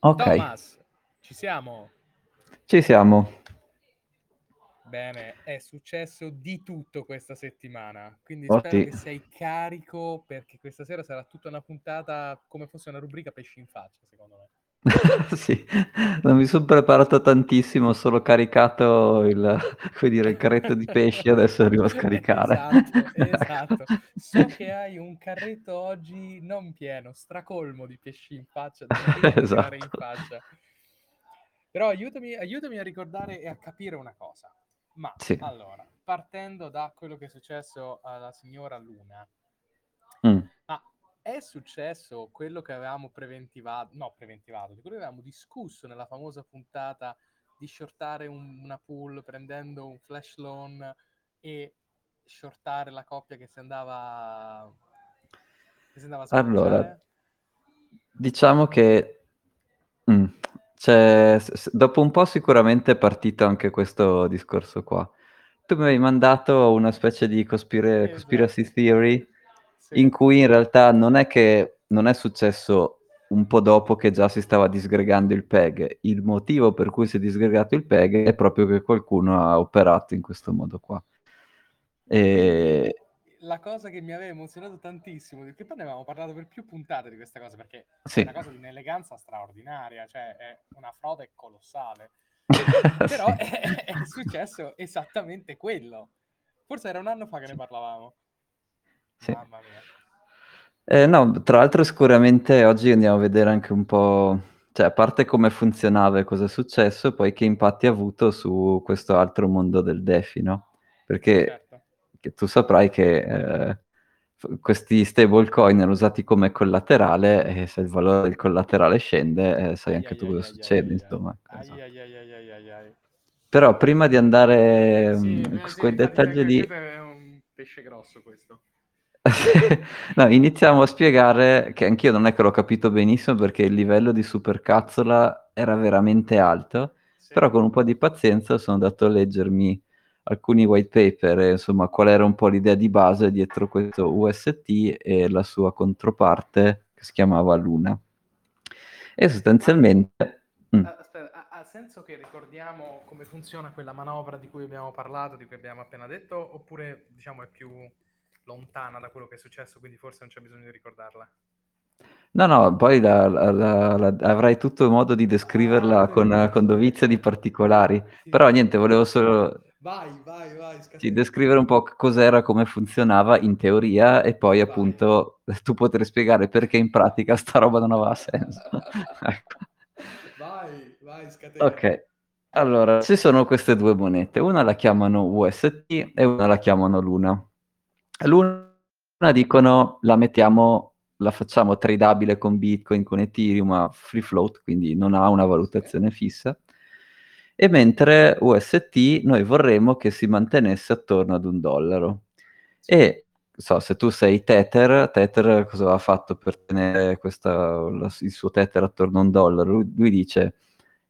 Ok, Thomas, ci siamo? ci siamo. Bene, è successo di tutto questa settimana, quindi Oh, spero sì. che sei carico perché questa sera sarà tutta una puntata come fosse una rubrica pesci in faccia, secondo me. Sì, non mi sono preparato tantissimo, ho solo caricato il, come dire, il carretto di pesci, adesso arrivo a scaricare. Esatto, esatto. So che hai un carretto oggi non pieno, stracolmo di pesci in faccia, da da tirare in Esatto. faccia. Però aiutami, aiutami a ricordare e a capire una cosa. Ma Sì. allora, partendo da quello che è successo alla signora Luna, è successo quello che avevamo preventivato, no, preventivato, quello che avevamo discusso nella famosa puntata di shortare un- una pool prendendo un flash loan e shortare la coppia che si andava, che si andava a Allora, sbocciare? diciamo che mm, s- dopo un po' sicuramente è partito anche questo discorso qua. Tu mi hai mandato una specie di cospira- conspiracy Esatto. theory Sì. in cui in realtà non è che non è successo un po' dopo che già si stava disgregando il PEG. Il motivo per cui si è disgregato il PEG è proprio che qualcuno ha operato in questo modo qua. E... la cosa che mi aveva emozionato tantissimo, perché poi ne avevamo parlato per più puntate di questa cosa, perché Sì. è una cosa di un'eleganza straordinaria, cioè è una frode colossale. Però Sì. è, è successo esattamente quello. Forse era un anno fa che ne parlavamo. Sì. Eh, no, tra l'altro sicuramente oggi andiamo a vedere anche un po', cioè a parte come funzionava e cosa è successo, poi che impatti ha avuto su questo altro mondo del DeFi, no? Perché Certo. tu saprai che eh, questi stablecoin erano usati come collaterale e se il valore del collaterale scende, eh, sai Ai anche tu cosa succede, insomma. Però prima di andare Sì, eh, su sì, quei infatti, dettagli questo lì... è un pesce grosso questo. No, iniziamo a spiegare che anch'io non è che l'ho capito benissimo perché il livello di supercazzola era veramente alto, Sì. però con un po' di pazienza sono andato a leggermi alcuni white paper e insomma qual era un po' l'idea di base dietro questo UST e la sua controparte che si chiamava Luna. E sostanzialmente... Mm. Ah, Aspetta, ha, ha senso che ricordiamo come funziona quella manovra di cui abbiamo parlato, di cui abbiamo appena detto, oppure diciamo è più lontana da quello che è successo, quindi forse non c'è bisogno di ricordarla? No, no, poi la- la- la- la- avrai tutto modo di descriverla Ah, con, con dovizia di particolari. Sì, Però niente, volevo solo Vai, vai, vai, sì, descrivere un po' cos'era, come funzionava in teoria e poi Vai. appunto tu potrai spiegare perché in pratica sta roba non aveva senso. Ecco. Vai, vai, scatena. Ok, allora ci sono queste due monete, una la chiamano UST e una la chiamano Luna. Luna dicono la mettiamo, la facciamo tradabile con Bitcoin, con Ethereum a free float, quindi non ha una valutazione fissa. E mentre UST noi vorremmo che si mantenesse attorno ad un dollaro. E so, se tu sei Tether, Tether cosa aveva fatto per tenere questa, il suo Tether attorno a un dollaro? Lui, lui dice,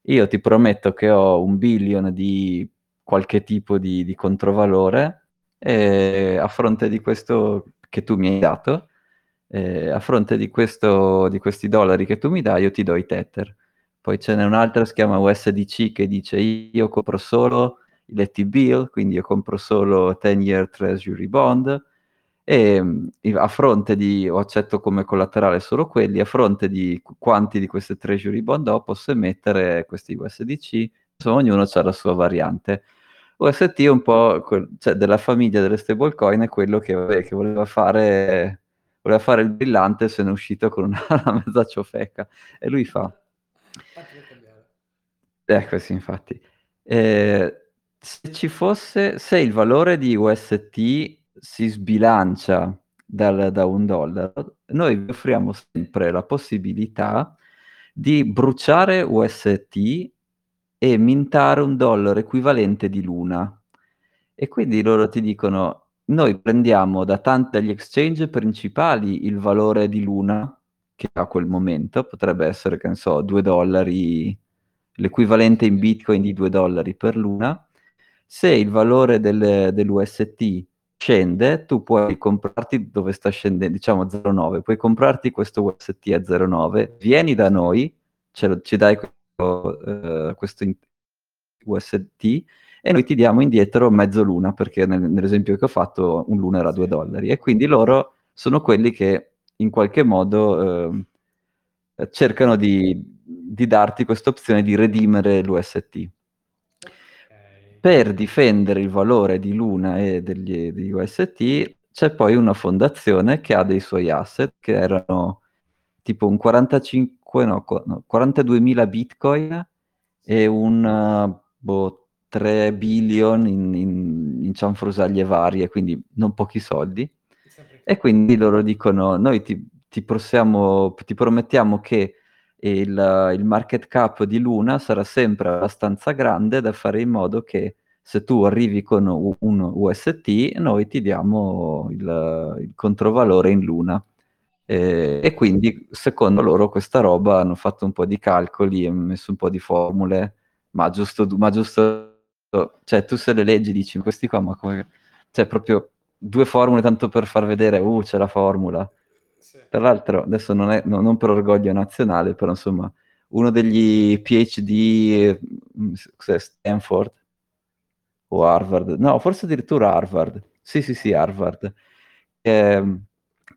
io ti prometto che ho un billion di qualche tipo di, di controvalore e a fronte di questo che tu mi hai dato, eh, a fronte di, questo, di questi dollari che tu mi dai, io ti do i Tether. Poi ce n'è un'altra, si chiama USDC, che dice io compro solo i T-bill, quindi io compro solo 10-year treasury bond, e mh, a fronte di, o accetto come collaterale solo quelli, a fronte di qu- quanti di queste treasury bond ho, posso emettere questi USDC, insomma ognuno ha la sua variante. UST è un po' quel- cioè, della famiglia delle stablecoin, è quello che, vabbè, che voleva fare, voleva fare il brillante, se ne è uscito con una, una mezza ciofeca, e lui fa... Ecco, sì, infatti. Eh, se ci fosse, se il valore di UST si sbilancia dal- da un dollaro, noi vi offriamo sempre la possibilità di bruciare UST e mintare un dollaro equivalente di Luna. E quindi loro ti dicono, noi prendiamo da tanti dagli exchange principali il valore di Luna, che a quel momento potrebbe essere, che ne so, 2 dollari, l'equivalente in bitcoin di 2 dollari per Luna. Se il valore del- dell'UST scende, tu puoi comprarti dove sta scendendo, diciamo 0,9, puoi comprarti questo UST a 0,9, vieni da noi, ce, ci dai eh, questo UST e noi ti diamo indietro mezzo luna, perché nel, nell'esempio che ho fatto un luna era 2 dollari. E quindi loro sono quelli che in qualche modo eh, cercano di, di darti questa opzione di redimere l'UST. Per difendere il valore di Luna e degli, degli UST c'è poi una fondazione che ha dei suoi asset che erano tipo un 45, no, 42.000 bitcoin e un boh, 3 billion in, in, in cianfrusaglie varie, quindi non pochi soldi. E quindi loro dicono, noi ti, ti, possiamo, ti promettiamo che il, il, market cap di Luna sarà sempre abbastanza grande da fare in modo che se tu arrivi con un UST, noi ti diamo il, il controvalore in Luna. E, e, quindi, secondo loro, questa roba hanno fatto un po' di calcoli, hanno messo un po' di formule, ma giusto, ma giusto, cioè tu se le leggi dici questi qua, ma come, cioè proprio due formule tanto per far vedere, uh, c'è la formula. Sì. Tra l'altro, adesso non, è, no, non per orgoglio nazionale, però insomma, uno degli PhD, mm, cos'è, Stanford o Harvard? No, forse addirittura Harvard. Sì, sì, sì, Harvard. Eh,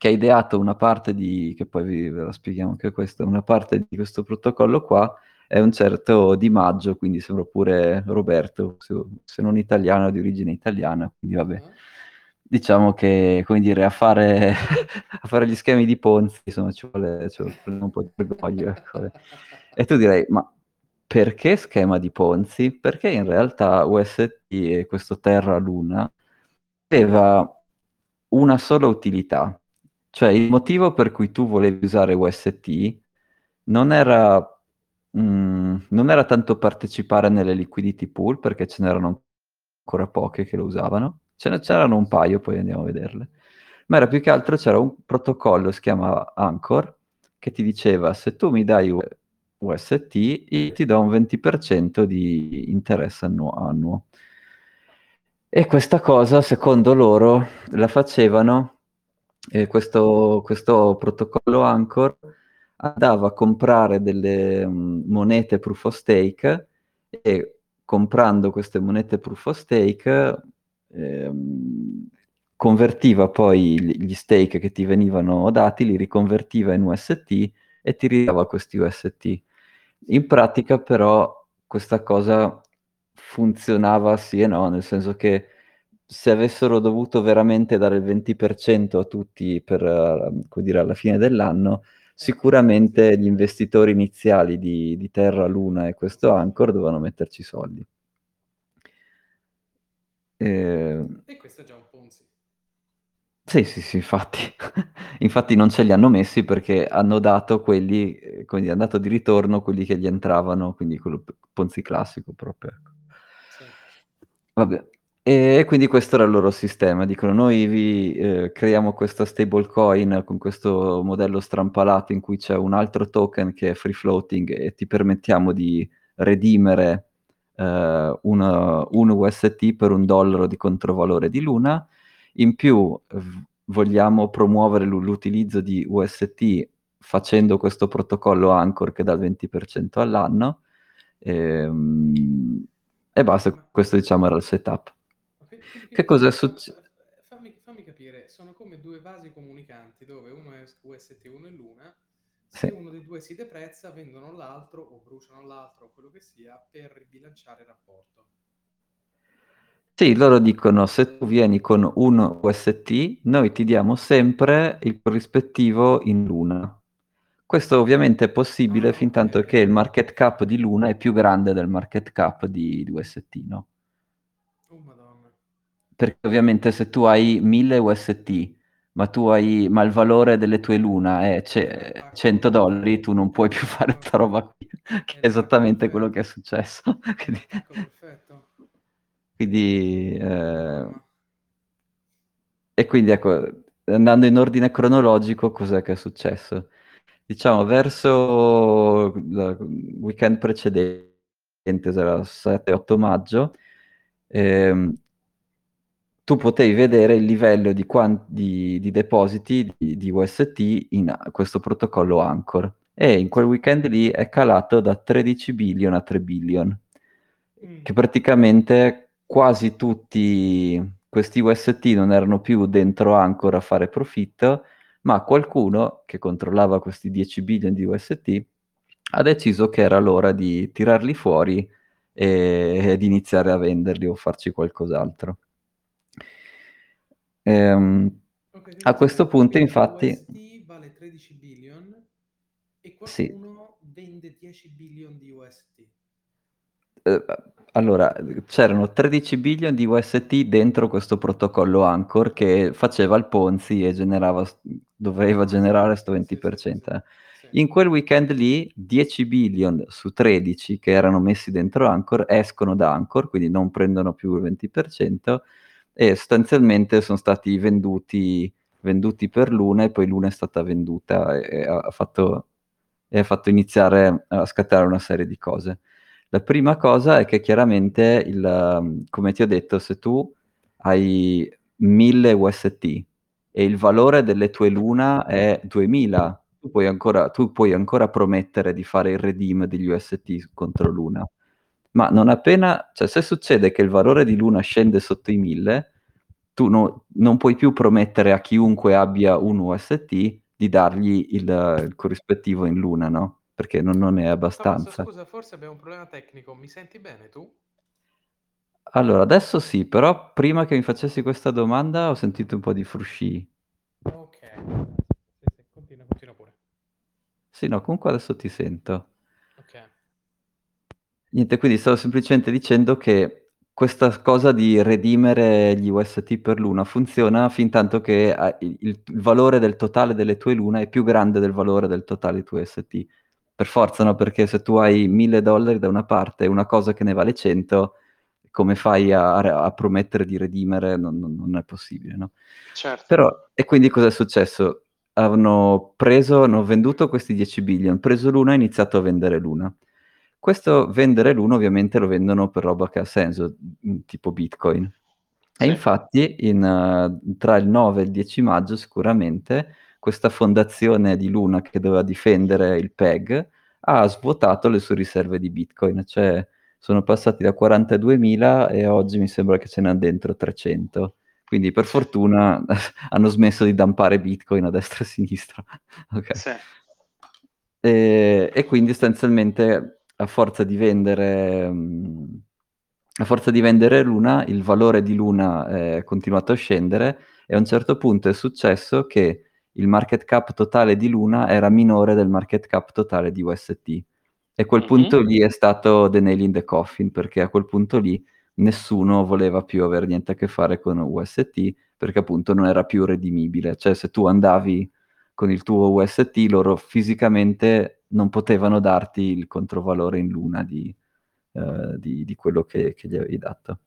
che ha ideato una parte di, che poi vi, ve la spieghiamo anche questa, una parte di questo protocollo qua è un certo Di Maggio, quindi sembra pure Roberto, se, non italiano, di origine italiana, quindi vabbè. Uh-huh diciamo che, come dire, a fare, a fare gli schemi di Ponzi, insomma, ci vuole, ci vuole un po' di orgoglio. Ecco. E tu direi, ma perché schema di Ponzi? Perché in realtà UST e questo Terra Luna aveva una sola utilità, cioè il motivo per cui tu volevi usare UST non era, mh, mm, non era tanto partecipare nelle liquidity pool, perché ce n'erano ancora poche che lo usavano, Ce ne c'erano un paio, poi andiamo a vederle. Ma era più che altro c'era un protocollo, si chiamava Anchor, che ti diceva se tu mi dai UST, io ti do un 20% di interesse annuo, annuo. E questa cosa, secondo loro, la facevano, eh, questo, questo, protocollo Anchor andava a comprare delle um, monete proof of stake e comprando queste monete proof of stake ehm, convertiva poi gli stake che ti venivano dati, li riconvertiva in UST e ti ridava questi UST. In pratica però questa cosa funzionava sì e no, nel senso che se avessero dovuto veramente dare il 20% a tutti per, uh, dire, alla fine dell'anno, sicuramente gli investitori iniziali di, di Terra, Luna e questo Anchor dovevano metterci soldi. Eh, e questo è già un Ponzi. Sì, sì, sì, infatti. infatti non ce li hanno messi perché hanno dato quelli, eh, quindi hanno dato di ritorno quelli che gli entravano, quindi quello Ponzi classico proprio. Ecco. Sì. Vabbè. E quindi questo era il loro sistema. Dicono, noi vi eh, creiamo questa stablecoin con questo modello strampalato in cui c'è un altro token che è free floating e ti permettiamo di redimere eh, un, un UST per un dollaro di controvalore di Luna. In più vogliamo promuovere l- l'utilizzo di UST facendo questo protocollo Anchor che dà il 20% all'anno. Ehm, e basta, questo diciamo era il setup. Che cosa è successo? Fammi, fammi, capire, sono come due vasi comunicanti dove uno è UST e uno è Luna se sì. uno dei due si deprezza, vendono l'altro o bruciano l'altro o quello che sia per ribilanciare il rapporto. Sì, loro dicono se tu vieni con un UST, noi ti diamo sempre il corrispettivo in Luna. Questo ovviamente è possibile ah, fin tanto che il market cap di Luna è più grande del market cap di UST, no? Perché ovviamente se tu hai 1000 UST ma tu hai, ma il valore delle tue luna è c- 100 dollari, tu non puoi più fare questa roba qui, che è esattamente quello che è successo. quindi, ecco, quindi eh, e quindi ecco, andando in ordine cronologico, cos'è che è successo? Diciamo, verso il weekend precedente, era 7-8 maggio, ehm, tu potevi vedere il livello di, quant- di, di depositi di, di, UST in questo protocollo Anchor e in quel weekend lì è calato da 13 billion a 3 billion, Mm. che praticamente quasi tutti questi UST non erano più dentro Anchor a fare profitto, ma qualcuno che controllava questi 10 billion di UST ha deciso che era l'ora di tirarli fuori e, ed iniziare a venderli o farci qualcos'altro. Ehm, Ok, quindi a questo aspetta, punto, infatti, UST vale 13 billion e sì. qualcuno vende 10 billion di UST. Eh, allora, c'erano 13 billion di UST dentro questo protocollo Anchor che faceva il Ponzi e generava, doveva Ah, generare sto sì, sì, 20%. sì, eh. sì. In quel weekend lì, 10 billion su 13 che erano messi dentro Anchor escono da Anchor, quindi non prendono più il 20% e sostanzialmente sono stati venduti, venduti per Luna e poi Luna è stata venduta e, ha fatto, e ha fatto iniziare a scattare una serie di cose. La prima cosa è che chiaramente, il, um, come ti ho detto, se tu hai 1000 UST e il valore delle tue Luna è 2000, tu puoi ancora, tu puoi ancora promettere di fare il redeem degli UST contro Luna. Ma non appena, cioè se succede che il valore di Luna scende sotto i 1000, tu no- non puoi più promettere a chiunque abbia un UST di dargli il, il corrispettivo in Luna, no? Perché non, non è abbastanza. scusa, forse abbiamo un problema tecnico. Mi senti bene tu? Allora, adesso sì, però prima che mi facessi questa domanda ho sentito un po' di frusci. Ok. Continua, continua pure. Sì, no, comunque adesso ti sento. Niente, quindi stavo semplicemente dicendo che questa cosa di redimere gli UST per Luna funziona fin tanto che eh, il, il valore del totale delle tue Luna è più grande del valore del totale dei tuoi UST. Per forza, no? Perché se tu hai 1000 dollari da una parte e una cosa che ne vale 100, come fai a, a promettere di redimere? Non, non- non è possibile, no? Certo. Però, e quindi cosa è successo? Hanno preso, hanno venduto questi 10 billion, preso l'una e iniziato a vendere l'una. Questo vendere l'uno ovviamente lo vendono per roba che ha senso, mm, tipo Bitcoin. E infatti in, eh, tra il 9 e il 10 maggio sicuramente questa fondazione di Luna che doveva difendere il PEG ha svuotato le sue riserve di Bitcoin, cioè sono passati da 42.000 e oggi mi sembra che ce n'è dentro 300. Quindi per fortuna hanno smesso di dampare Bitcoin a destra e a sinistra. Ok. Sì. E, e quindi sostanzialmente a forza di vendere, mh, a forza di vendere Luna, il valore di Luna è continuato a scendere e a un certo punto è successo che il market cap totale di Luna era minore del market cap totale di UST. E quel Mhm. punto lì è stato the nail in the coffin, perché a quel punto lì nessuno voleva più avere niente a che fare con UST, perché appunto non era più redimibile. Cioè se tu andavi con il tuo UST, loro fisicamente non potevano darti il controvalore in luna di, eh, di- di quello che, che gli avevi dato.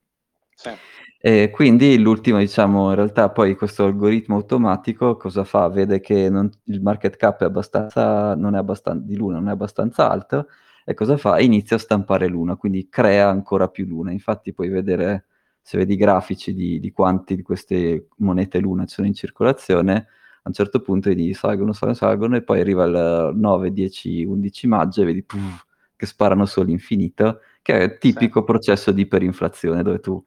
Sì. E quindi l'ultimo, diciamo, in realtà poi questo algoritmo automatico cosa fa? Vede che non- il market cap è abbastanza, non è abbastanza, di Luna non è abbastanza alto e cosa fa? Inizia a stampare Luna, quindi crea ancora più Luna. Infatti puoi vedere, se vedi i grafici di, di quanti di queste monete Luna ci sono in circolazione, a un certo punto vedi salgono, salgono, salgono e poi arriva il 9, 10, 11 maggio e vedi puff, che sparano su all'infinito, che è il tipico processo di iperinflazione dove tu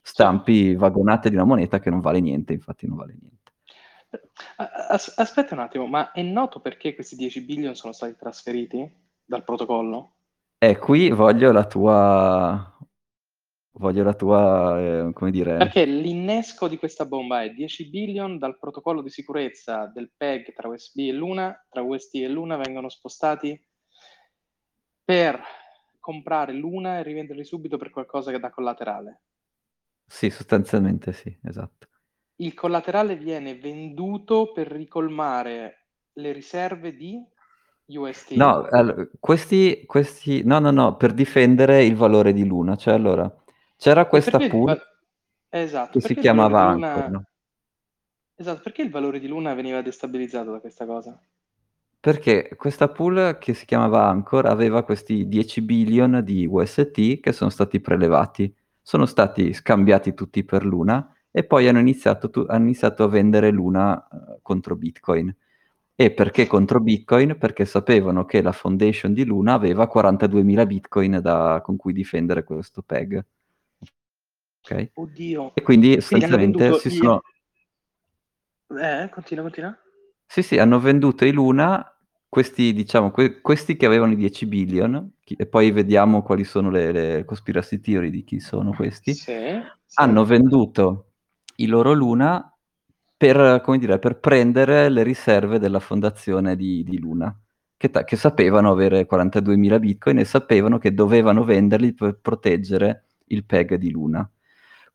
stampi vagonate di una moneta che non vale niente, infatti non vale niente. As- aspetta un attimo, ma è noto perché questi 10 billion sono stati trasferiti dal protocollo? E qui voglio la tua... Voglio la tua, eh, come dire... Perché l'innesco di questa bomba è 10 billion dal protocollo di sicurezza del PEG tra USB e Luna, tra UST e Luna vengono spostati per comprare Luna e rivenderli subito per qualcosa che dà collaterale. Sì, sostanzialmente sì, esatto. Il collaterale viene venduto per ricolmare le riserve di UST. No, allora, questi, questi... No, no, no, per difendere il valore di Luna. Cioè, allora, c'era questa perché pool va- Esatto, che si perché il valore chiamava di Luna... Anchor, no? Esatto, perché il valore di Luna veniva destabilizzato da questa cosa? Perché questa pool che si chiamava Anchor aveva questi 10 billion di UST che sono stati prelevati, sono stati scambiati tutti per Luna e poi hanno iniziato, tu- hanno iniziato a vendere Luna eh, contro Bitcoin. E perché contro Bitcoin? Perché sapevano che la foundation di Luna aveva 42.000 Bitcoin da, con cui difendere questo peg. Ok? Oddio. E quindi Quindi sostanzialmente venduto si sono... Eh, continua, continua. Sì, sì, hanno venduto i Luna, questi, diciamo, que- questi che avevano i 10 billion, chi- e poi vediamo quali sono le, le conspiracy theory di chi sono questi, Sì, sì. hanno venduto i loro Luna per, come dire, per prendere le riserve della fondazione di, di Luna, che, ta- che sapevano avere 42.000 bitcoin e sapevano che dovevano venderli per proteggere il PEG di Luna.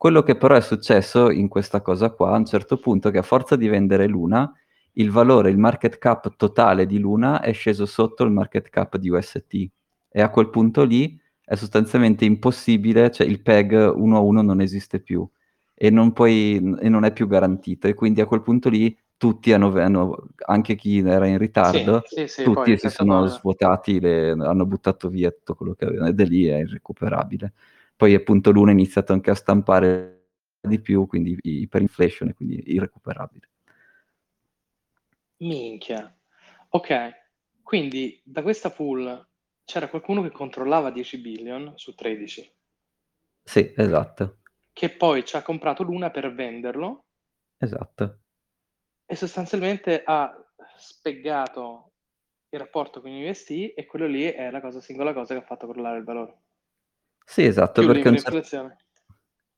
Quello che però è successo in questa cosa qua, a un certo punto, è che a forza di vendere Luna, il valore, il market cap totale di Luna è sceso sotto il market cap di UST. E a quel punto lì è sostanzialmente impossibile, cioè il PEG 1 a 1 non esiste più e non, puoi, e non è più garantito. E quindi a quel punto lì tutti hanno, hanno- anche chi era in ritardo, Sì, sì, sì, tutti è si sono stato- svuotati, le- hanno buttato via tutto quello che avevano e da lì è irrecuperabile. Poi appunto l'una ha iniziato anche a stampare di più, quindi iperinflation e quindi irrecuperabile. Minchia. Ok, quindi da questa pool c'era qualcuno che controllava 10 billion su 13, Sì, esatto, che poi ci ha comprato l'una per venderlo esatto. e sostanzialmente ha speggato il rapporto con gli UST e quello lì è la cosa, singola cosa che ha fatto crollare il valore. Sì, esatto, Più perché un certo- l'iperinflazione.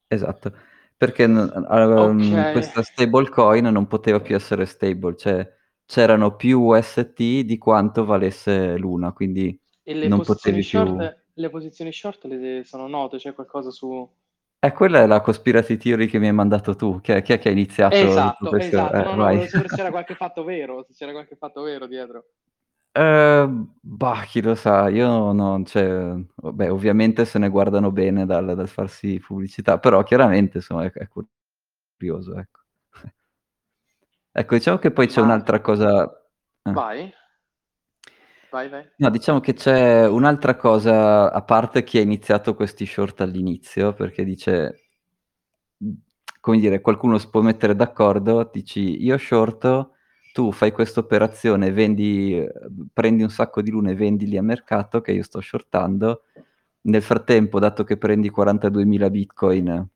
Esatto, perché ehm, Ok. questa stablecoin non poteva più essere stable, cioè c'erano più UST di quanto valesse l'una, quindi E le non posizioni potevi più... short, le posizioni short le sono note, c'è qualcosa su... Eh, quella è la conspiracy theory che mi hai mandato tu, chi è, chi è che ha iniziato tutto Esatto, questo? esatto, Eh, no, no, vai. volevo sapere se c'era qualche fatto vero, se c'era qualche fatto vero dietro. Eh, bah, chi lo sa, io non, cioè, beh, ovviamente se ne guardano bene dal, dal farsi pubblicità, però chiaramente, insomma, è, è curioso, ecco. Ecco, diciamo che poi c'è Ma- un'altra cosa... eh. Vai, vai, vai. No, diciamo che c'è un'altra cosa, a parte chi ha iniziato questi short all'inizio, perché dice, come dire, qualcuno si può mettere d'accordo, dici io shorto, tu fai questa operazione, vendi, prendi un sacco di lune e vendili a mercato che io sto shortando, nel frattempo, dato che prendi 42.000 bitcoin,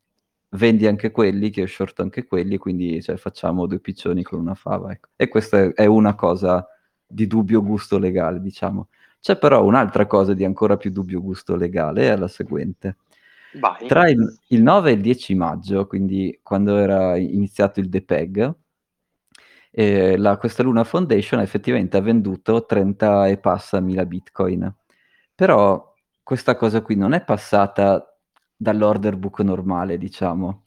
vendi anche quelli, che io shorto anche quelli, quindi cioè, facciamo due piccioni con una fava. ecco. E questa è- è una cosa di dubbio gusto legale, diciamo. C'è però un'altra cosa di ancora più dubbio gusto legale, è la seguente. Vai. Tra il, il 9 e il 10 maggio, quindi quando era iniziato il DPEG, eh, la- questa Luna Foundation effettivamente ha venduto 30 e passa mila bitcoin. Però questa cosa qui non è passata dall'order book normale, diciamo.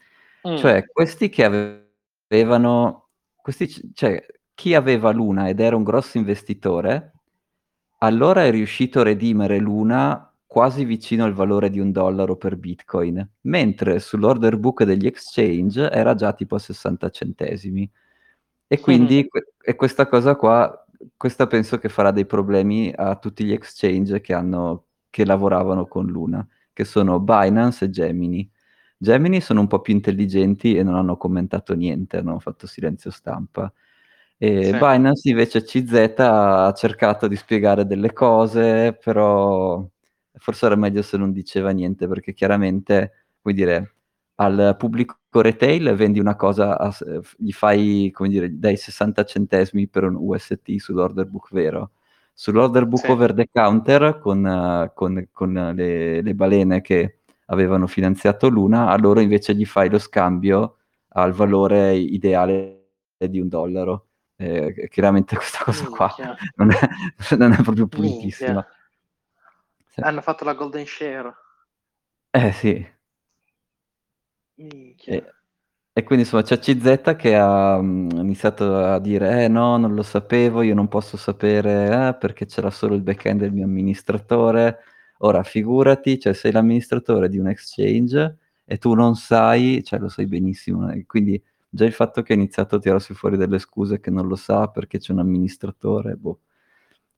Mm. Cioè, questi che ave- avevano, questi, cioè, chi aveva Luna ed era un grosso investitore, allora è riuscito a redimere Luna quasi vicino al valore di un dollaro per Bitcoin, mentre sull'order book degli exchange era già tipo a 60 centesimi. E quindi que- e questa cosa qua, questa penso che farà dei problemi a tutti gli exchange che, hanno, che lavoravano con Luna, che sono Binance e Gemini. Gemini sono un po' più intelligenti e non hanno commentato niente, hanno fatto silenzio stampa. E Sì. Binance invece CZ ha cercato di spiegare delle cose, però forse era meglio se non diceva niente, perché chiaramente, vuoi dire, al pubblico retail vendi una cosa, a- gli fai, come dire, dai 60 centesimi per un UST sull'order book vero. Sull'order book Sì. over the counter con, eh, con- con le, le balene che avevano finanziato Luna, a loro invece gli fai lo scambio al valore ideale di un dollaro. Eh, chiaramente questa cosa qua non è, non è proprio pulitissima. Sì. Hanno fatto la golden share. Eh sì, Minchia. e, e quindi insomma c'è CZ che ha mm, iniziato a dire eh no, non lo sapevo, io non posso sapere eh, perché c'era solo il back-end del mio amministratore. Ora figurati, cioè sei l'amministratore di un exchange e tu non sai, cioè lo sai benissimo, e quindi già il fatto che ha iniziato a tirarsi fuori delle scuse che non lo sa perché c'è un amministratore, boh.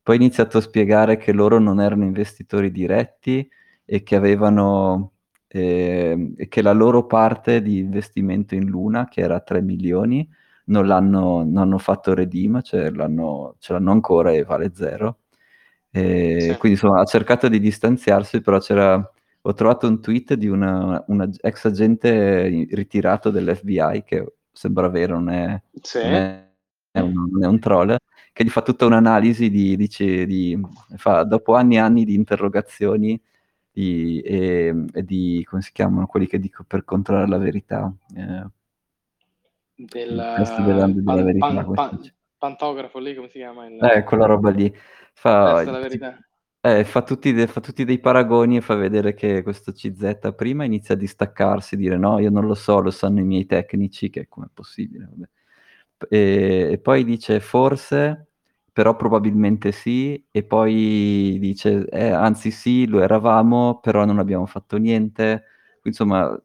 Poi ha iniziato a spiegare che loro non erano investitori diretti e che avevano ehm, e che la loro parte di investimento in Luna, che era 3 milioni, non l'hanno non hanno fatto redeem, cioè l'hanno, ce l'hanno ancora e vale zero. E Sì. quindi insomma ha cercato di distanziarsi, però c'era ho trovato un tweet di una, una ex agente ritirato dell'FBI che sembra vero, non è, Sì. non è, è un, non è un troll, che gli fa tutta un'analisi di, dice, di fa, dopo anni e anni di interrogazioni di, e, e, di, come si chiamano, quelli che dico per controllare la verità. Eh, della, della pan, verità. pan, pantografo lì, come si chiama? Il, Eh, quella roba lì. Fa, eh, fa, tutti de- fa tutti dei paragoni e fa vedere che questo CZ prima inizia a distaccarsi, dire no, io non lo so, lo sanno i miei tecnici, che come è possibile. Vabbè. E, e poi dice forse, però probabilmente sì, e poi dice eh, anzi sì, lo eravamo, però non abbiamo fatto niente. Insomma,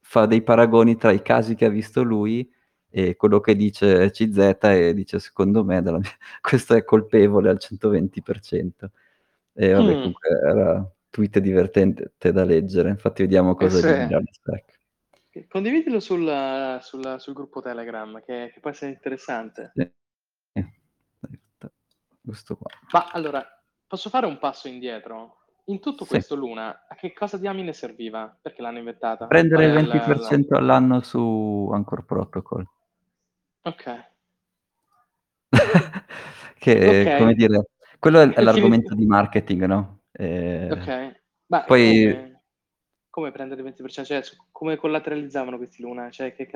fa dei paragoni tra i casi che ha visto lui e quello che dice CZ e dice secondo me della questo è colpevole al 120%. E vabbè, Mm. comunque era tweet divertente da leggere, infatti vediamo cosa sì. gli dirà la spec. Condividilo sul, sul, sul gruppo Telegram, che, che può essere interessante. Sì. Questo qua. Ma allora, posso fare un passo indietro? In tutto Sì. questo Luna, a che cosa diamine serviva? Perché l'hanno inventata? Prendere il Qual è 20% all'anno su Anchor Protocol. Ok. che, Ok. come dire, quello è, l'argomento di marketing, no? Eh, Ok. Ma Poi- come, come prendere il 20%? Cioè, come collateralizzavano questi Luna? Cioè, che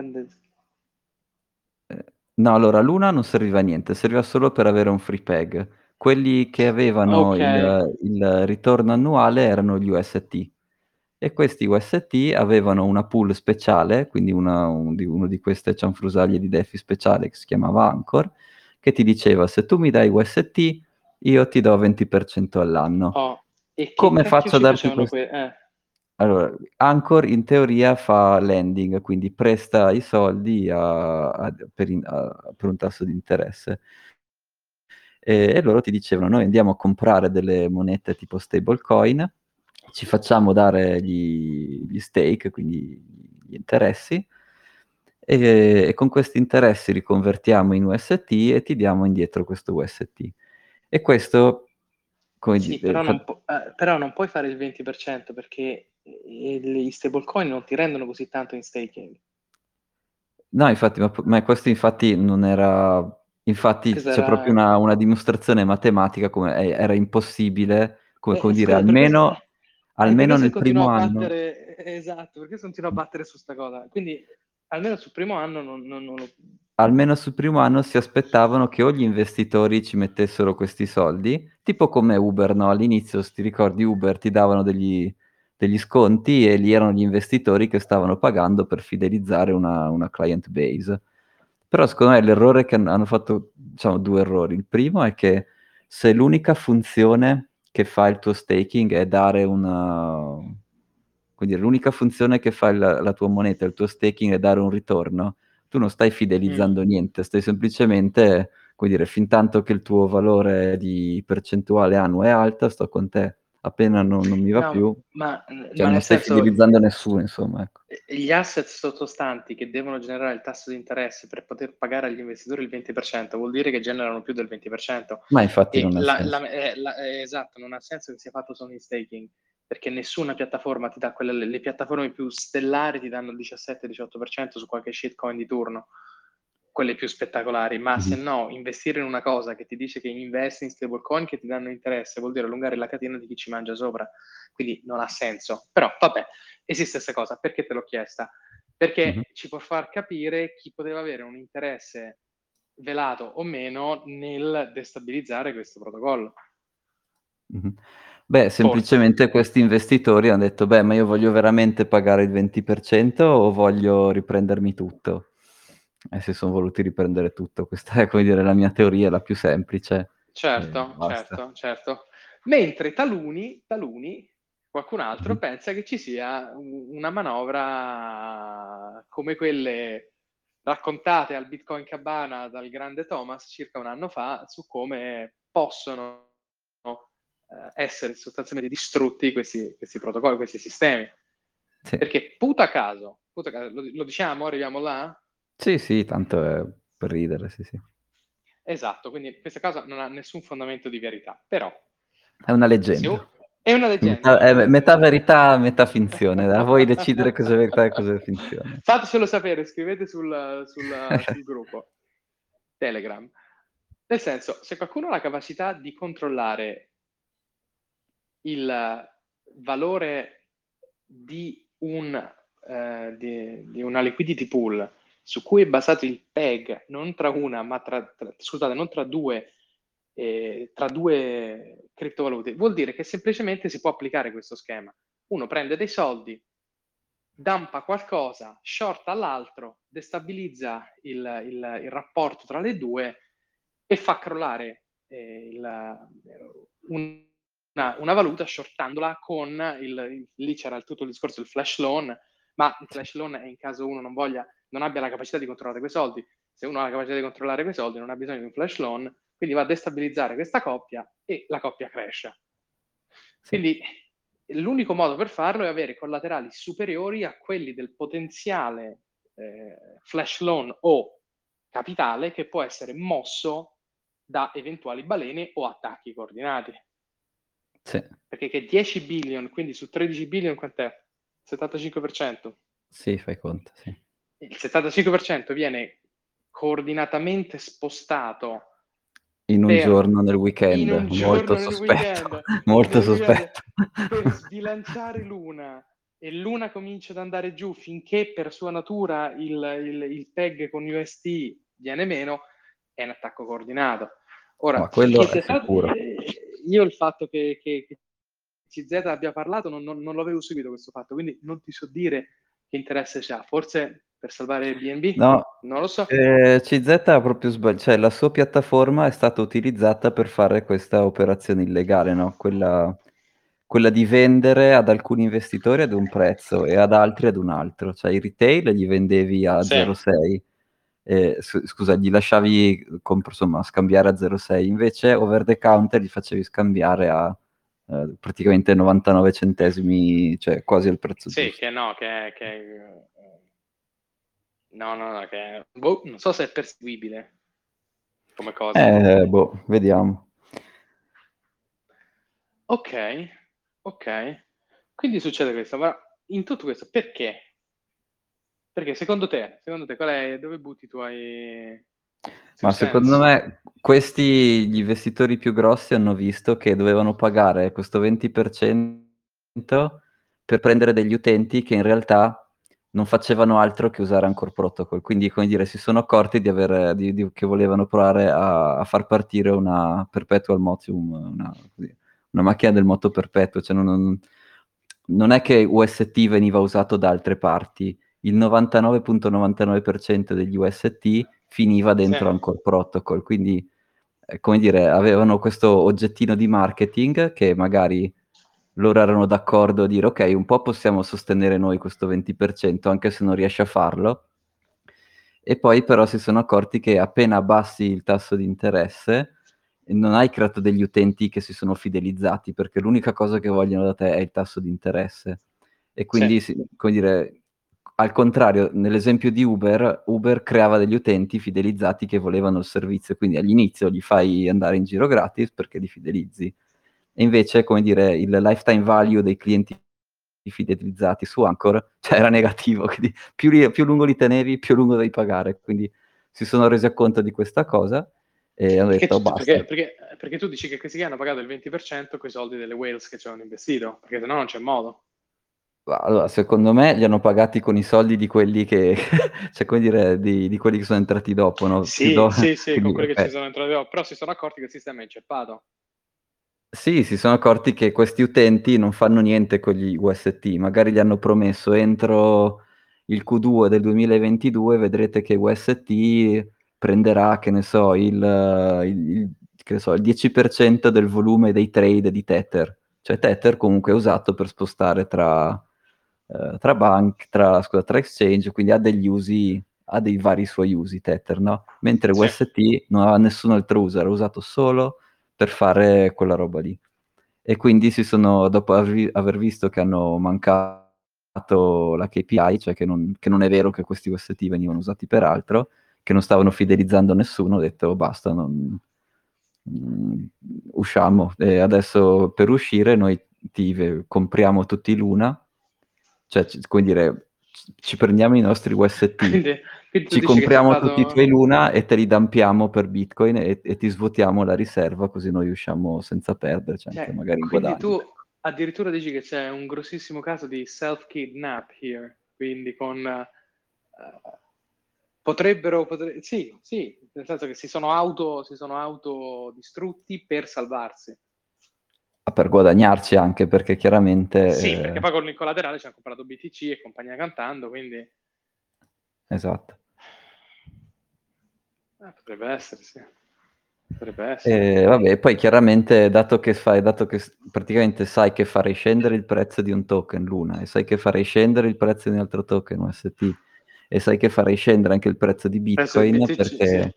no, allora Luna non serviva a niente, serviva solo per avere un free peg. Quelli che avevano Ok. il, il ritorno annuale erano gli UST. E questi UST avevano una pool speciale, quindi una, un, di, uno di queste cianfrusaglie di DeFi speciale che si chiamava Anchor, che ti diceva se tu mi dai UST io ti do 20% all'anno. Oh, e che Come cacchio faccio a ci darti facevano que- eh, Allora, Anchor in teoria fa lending, quindi presta i soldi a- a- per, in- a- per un tasso di interesse. E, e loro ti dicevano, noi andiamo a comprare delle monete tipo stablecoin, ci facciamo dare gli, gli stake, quindi gli interessi, e, e con questi interessi riconvertiamo in UST e ti diamo indietro questo UST. E questo, come Sì, dire, però fa- non, pu- eh, però non puoi fare il 20% perché gli stablecoin non ti rendono così tanto in staking. No, infatti, ma, ma questo infatti non era... Infatti c'è Cos'era? proprio una, una dimostrazione matematica come era impossibile, come, Eh, come dire, almeno, eh, per almeno nel primo anno... battere, eh, esatto, perché continuo a battere su sta cosa. Quindi almeno sul primo anno non, non- non lo... almeno sul primo anno si aspettavano che o gli investitori ci mettessero questi soldi, tipo come Uber, no? All'inizio, se ti ricordi, Uber ti davano degli, degli sconti e lì erano gli investitori che stavano pagando per fidelizzare una, una client base. Però secondo me l'errore che hanno, fatto, diciamo, due errori. Il primo è che se l'unica funzione che fa il tuo staking è dare una... Quindi l'unica funzione che fa il- la tua moneta, il tuo staking è dare un ritorno, tu non stai fidelizzando Mm. niente, stai semplicemente, come dire, fin tanto che il tuo valore di percentuale annuo è alta, sto con te. Appena non, non mi va No, più, ma, cioè ma non stai senso, fidelizzando nessuno, insomma. Ecco. gli asset sottostanti che devono generare il tasso di interesse per poter pagare agli investitori il 20% vuol dire che generano più del 20%. Ma infatti E non ha la- senso. la- eh, la- eh, esatto, non ha senso che sia fatto solo in staking, perché nessuna piattaforma ti dà quelle, le, le piattaforme più stellari ti danno il 17-18% su qualche shitcoin di turno, quelle più spettacolari, ma Mhm. se no, investire in una cosa che ti dice che investi in stablecoin che ti danno interesse vuol dire allungare la catena di chi ci mangia sopra, quindi non ha senso. Però vabbè, esiste questa cosa, perché te l'ho chiesta? Perché Mhm. ci può far capire chi poteva avere un interesse velato o meno nel destabilizzare questo protocollo. Mhm. Beh, semplicemente questi investitori hanno detto, beh, ma io voglio veramente pagare il 20% o voglio riprendermi tutto? E si sono voluti riprendere tutto. Questa è, come dire, la mia teoria, la più semplice. Certo, certo, certo. Mentre taluni, taluni, qualcun altro Mhm. pensa che ci sia un- una manovra come quelle raccontate al Bitcoin Cabana dal grande Thomas circa un anno fa su come possono eh, essere sostanzialmente distrutti questi, questi protocolli, questi sistemi. Sì. Perché puta caso, puta caso lo, lo diciamo, arriviamo là? Sì, sì, tanto è per ridere, sì, sì. Esatto, quindi questa cosa non ha nessun fondamento di verità, però È una se leggenda. u- è una leggenda. Metà, è metà verità, metà finzione. A voi decidere cosa è verità e cosa è finzione. Fatecelo sapere, scrivete sul, sul- sul gruppo Telegram. Nel senso, se qualcuno ha la capacità di controllare il valore di, un, eh, di, di una liquidity pool su cui è basato il PEG, non tra una, ma tra, tra- scusate, non tra due, eh, tra due criptovalute, vuol dire che semplicemente si può applicare questo schema. Uno prende dei soldi, dampa qualcosa, shorta l'altro, destabilizza il, il- il rapporto tra le due e fa crollare eh, il- una, una valuta shortandola con il, lì c'era tutto il discorso del flash loan, ma il flash loan è in caso uno non voglia, non abbia la capacità di controllare quei soldi. Se uno ha la capacità di controllare quei soldi, non ha bisogno di un flash loan, quindi va a destabilizzare questa coppia e la coppia cresce. Quindi l'unico modo per farlo è avere collaterali superiori a quelli del potenziale eh, flash loan o capitale che può essere mosso da eventuali balene o attacchi coordinati. Sì, Perché che 10 billion, quindi su 13 billion quant'è? 75%. sì, fai conto, sì. Il 75% viene coordinatamente spostato In un Per- giorno nel weekend, un giorno molto nel sospetto, weekend, molto nel weekend, sospetto. per sbilanciare l'una e l'una comincia ad andare giù finché per sua natura il, il, il PEG con UST viene meno, è un attacco coordinato. Ora, Ma quello è stato- sicuro. eh, io il fatto che, che- che CZ abbia parlato non, non, non l'avevo seguito questo fatto, quindi non ti so dire che interesse c'ha. Forse per salvare BNB? No, Non lo so. eh, CZ ha proprio sbagliato, cioè la sua piattaforma è stata utilizzata per fare questa operazione illegale, no? Quella, quella di vendere ad alcuni investitori ad un prezzo e ad altri ad un altro, cioè i retail gli vendevi a Sì. 0,6, eh, scusa, gli lasciavi comp- insomma, scambiare a 0,6, invece over the counter gli facevi scambiare a eh, praticamente 99 centesimi, cioè quasi al prezzo Sì, giusto. che no, che, che no, no, no, che boh, non so se è perseguibile come cosa. Eh, boh, vediamo. Ok, ok. Quindi succede questo, ma in tutto questo perché? Perché secondo te, secondo te qual è, dove butti i tuoi Ma secondo me questi, gli investitori più grossi hanno visto che dovevano pagare questo 20% per prendere degli utenti che in realtà non facevano altro che usare Anchor Protocol. Quindi, come dire, si sono accorti di aver, di- di- che volevano provare a, a far partire una perpetual motium, una, una macchina del moto perpetuo. Cioè non, non- non è che UST veniva usato da altre parti, il 99.99% degli UST finiva dentro Sì. Anchor Protocol, quindi eh, come dire, avevano questo oggettino di marketing che magari loro erano d'accordo a dire ok, un po' possiamo sostenere noi questo 20%, anche se non riesci a farlo, e poi però si sono accorti che appena abbassi il tasso di interesse non hai creato degli utenti che si sono fidelizzati, perché l'unica cosa che vogliono da te è il tasso di interesse. E quindi, si- come dire, al contrario, nell'esempio di Uber, Uber creava degli utenti fidelizzati che volevano il servizio, quindi all'inizio li fai andare in giro gratis perché li fidelizzi. E invece, come dire, il lifetime value dei clienti fidelizzati su Anchor cioè, era negativo, quindi più, li- più lungo li tenevi, più lungo devi pagare. Quindi si sono resi conto di questa cosa e hanno Perché detto tu, basta. perché- perché- perché tu dici che questi hanno pagato il 20% con i soldi delle whales che ci hanno investito, perché sennò non c'è modo. Allora, secondo me li hanno pagati con i soldi di quelli che, cioè, come dire, di, di quelli che sono entrati dopo, no? Sì, do- sì, sì, con quelli che eh, ci sono entrati dopo, però si sono accorti che il sistema è inceppato. Sì, si sono accorti che questi utenti non fanno niente con gli UST, magari gli hanno promesso entro il Q2 del 2022 vedrete che UST prenderà, che ne so, il, il- il- che ne so, il 10% del volume dei trade di Tether. Cioè Tether comunque è usato per spostare tra, eh, tra bank, tra, scusa, tra exchange, quindi ha degli usi, ha dei vari suoi usi Tether, no? Mentre Sì. UST non ha nessun altro uso, era usato solo per fare quella roba lì. E quindi si sono, dopo aver, visto che hanno mancato la KPI, cioè che non, che non è vero che questi UST venivano usati per altro, che non stavano fidelizzando nessuno, ho detto basta, non, mm, usciamo. E adesso per uscire noi ti compriamo tutti l'una, cioè come dire, ci prendiamo i nostri UST, ci compriamo stato- tutti i tuoi Luna e te li dampiamo per Bitcoin e, e ti svuotiamo la riserva così noi usciamo senza perderci, anche Cioè, magari in quindi guadagno. tu addirittura dici che c'è un grossissimo caso di self-kidnap here, quindi con... eh, potrebbero... potre- sì, sì, nel senso che si sono auto, si sono autodistrutti per salvarsi. Ah, per guadagnarci anche perché chiaramente... Sì, eh, perché poi con il collaterale ci hanno comprato BTC e compagnia cantando, quindi... Esatto. Eh, potrebbe essere, sì. Potrebbe essere. E vabbè, poi chiaramente, dato che fai, dato che praticamente sai che farei scendere il prezzo di un token Luna e sai che farei scendere il prezzo di un altro token UST e sai che farei scendere anche il prezzo di Prezzo Bitcoin BTC, perché, sì.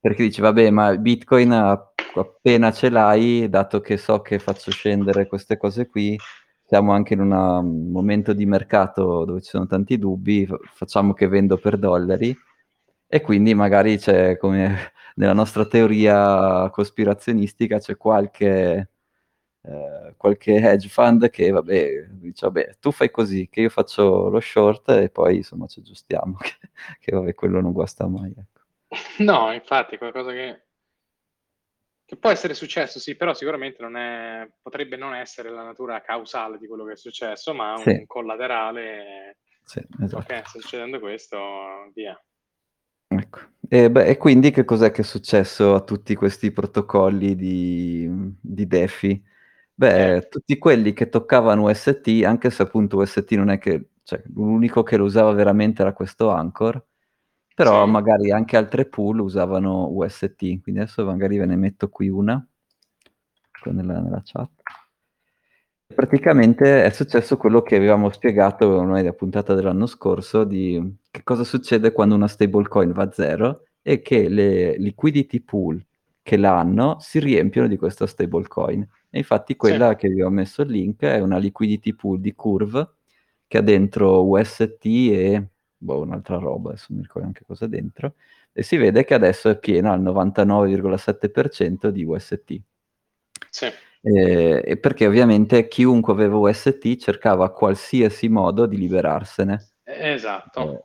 perché dici, vabbè, ma Bitcoin appena ce l'hai, dato che so che faccio scendere queste cose qui, siamo anche in una- un momento di mercato dove ci sono tanti dubbi, fa- facciamo che vendo per dollari e quindi magari c'è, come nella nostra teoria cospirazionistica, c'è qualche, eh, qualche hedge fund che, vabbè, dice, vabbè, tu fai così, che io faccio lo short e poi, insomma, ci aggiustiamo, che, che, vabbè, quello non guasta mai, ecco. No, infatti, qualcosa che, che può essere successo, sì, però sicuramente non è, potrebbe non essere la natura causale di quello che è successo, ma un Sì. collaterale. Sì, esatto. Ok, sta succedendo questo, via. Ecco. E, beh, e quindi che cos'è che è successo a tutti questi protocolli di, di DeFi? Beh, Eh. tutti quelli che toccavano UST, anche se appunto UST non è che, cioè, l'unico che lo usava veramente era questo Anchor, però Sì. magari anche altre pool usavano UST, quindi adesso magari ve ne metto qui una, qua nella, nella chat. Praticamente è successo quello che avevamo spiegato noi nella puntata dell'anno scorso di che cosa succede quando una stablecoin va a zero e che le liquidity pool che l'hanno si riempiono di questa stablecoin. E infatti quella che vi ho messo il link è una liquidity pool di Curve che ha dentro UST e boh, un'altra roba, adesso non mi ricordo neanche cosa dentro, e si vede che adesso è piena al 99,7% di UST. Sì. Eh, e perché ovviamente chiunque aveva UST cercava qualsiasi modo di liberarsene. Esatto.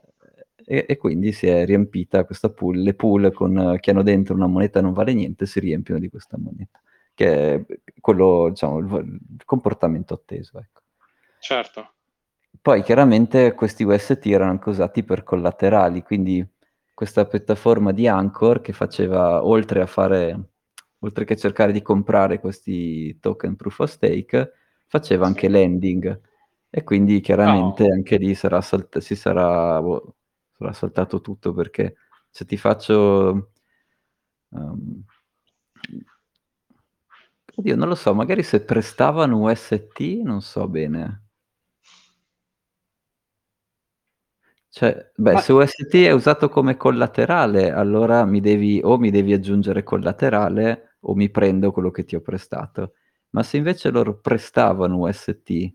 Eh, e, e quindi si è riempita questa pool. Le pool con, che hanno dentro una moneta non vale niente si riempiono di questa moneta, che è quello, diciamo, il, il comportamento atteso. Ecco. Certo. Poi chiaramente questi UST erano anche usati per collaterali, quindi questa piattaforma di Anchor che faceva, oltre a fare oltre che cercare di comprare questi token proof of stake, faceva anche lending. E quindi chiaramente Oh. anche lì sarà salt- si sarà, boh, sarà saltato tutto perché se ti faccio... um, oddio, non lo so, magari se prestavano UST, non so bene. Cioè, beh, Ma- se UST è usato come collaterale, allora mi devi o mi devi aggiungere collaterale o mi prendo quello che ti ho prestato. Ma se invece loro prestavano UST,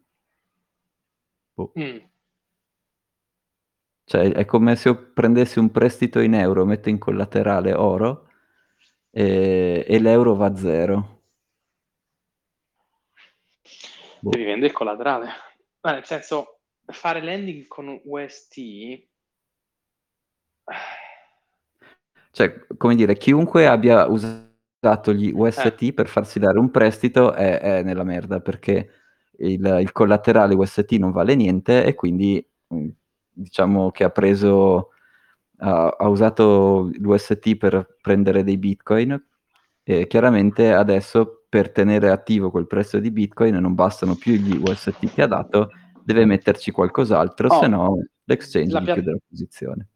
boh, Mm. cioè è come se io prendessi un prestito in euro, metto in collaterale oro e, e l'euro va a zero. Boh. Devi vendere il collaterale. Ma nel senso, fare lending con UST... Cioè, come dire, chiunque abbia usato gli UST per farsi dare un prestito è, è nella merda perché il, il, collaterale UST non vale niente e quindi mh, diciamo che ha preso, ha, ha usato l'UST per prendere dei bitcoin e chiaramente adesso per tenere attivo quel prezzo di bitcoin non bastano più gli UST che ha dato, deve metterci qualcos'altro, Oh, se no l'exchange pia- chiude la posizione.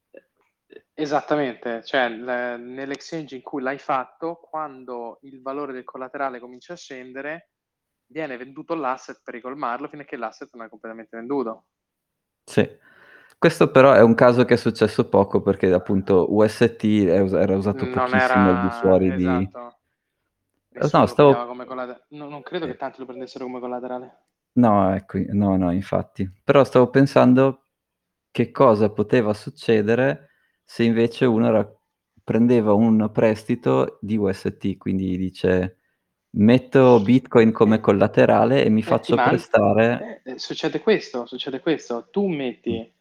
Esattamente, cioè l- nell'exchange in cui l'hai fatto, quando il valore del collaterale comincia a scendere, viene venduto l'asset per ricolmarlo fino a che l'asset non è completamente venduto. Sì. Questo però è un caso che è successo poco perché appunto UST us- era usato Non pochissimo al di era fuori di... esatto. Eh, Nessuno no, stavo- collaterale. No, non credo che tanti lo prendessero come collaterale. No, ecco, no, no, infatti. Però stavo pensando che cosa poteva succedere se invece uno era- prendeva un prestito di UST, quindi dice metto Bitcoin come collaterale e mi Eh, faccio man- prestare... eh, eh, succede questo, succede questo. Tu metti,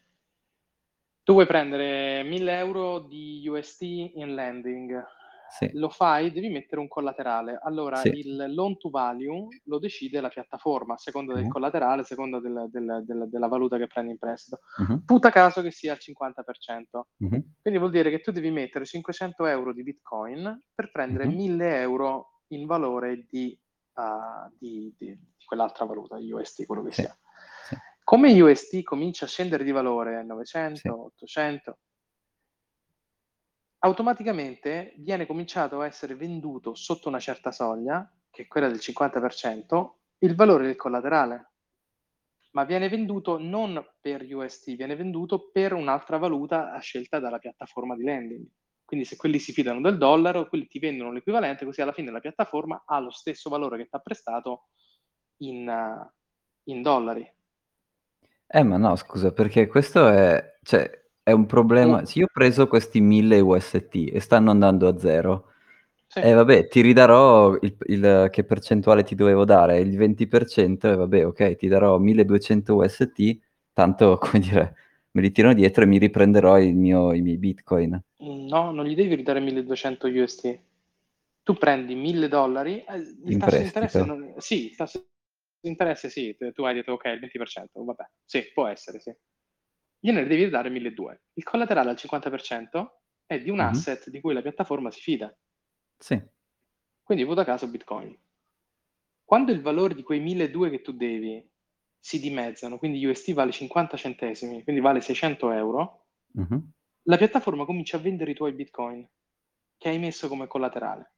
tu vuoi prendere 1000 euro di UST in lending, Sì, lo fai, devi mettere un collaterale. Allora Sì. il loan to value lo decide la piattaforma, a seconda del Mhm. collaterale, a seconda del- del- del- della valuta che prendi in prestito. mhm, Puta caso che sia al 50%. mhm. Quindi vuol dire che tu devi mettere 500 euro di Bitcoin per prendere Mhm. 1000 euro in valore di, uh, di- di- di quell'altra valuta, UST, quello che Sì, sia. Come UST comincia a scendere di valore 900, Sì. 800, automaticamente viene cominciato a essere venduto sotto una certa soglia, che è quella del 50%, il valore del collaterale. Ma viene venduto non per UST, viene venduto per un'altra valuta a scelta dalla piattaforma di lending. Quindi se quelli si fidano del dollaro, quelli ti vendono l'equivalente, così alla fine la piattaforma ha lo stesso valore che ti ha prestato in, in dollari. Eh, ma no, scusa, perché questo è, cioè, è un problema. Se io ho preso questi 1000 UST e stanno andando a zero, Sì. e vabbè, ti ridarò il, il- che percentuale ti dovevo dare, il 20%, e vabbè, ok, ti darò 1200 UST, tanto, come dire, me li tiro dietro e mi riprenderò il mio- i miei Bitcoin. No, non gli devi ridare 1200 UST. Tu prendi 1000 dollari, eh, il In tasso di interesse non- sì, il tasso di interesse sì, tu hai detto ok, il 20%, vabbè, sì, può essere, sì. Gliene devi ridare 1200. Il collaterale al 50% è di un Mhm. asset di cui la piattaforma si fida. Sì, Quindi voto a caso Bitcoin. Quando il valore di quei 1200 che tu devi si dimezzano, quindi UST vale 50 centesimi, quindi vale 600 euro, mhm. la piattaforma comincia a vendere i tuoi Bitcoin che hai messo come collaterale.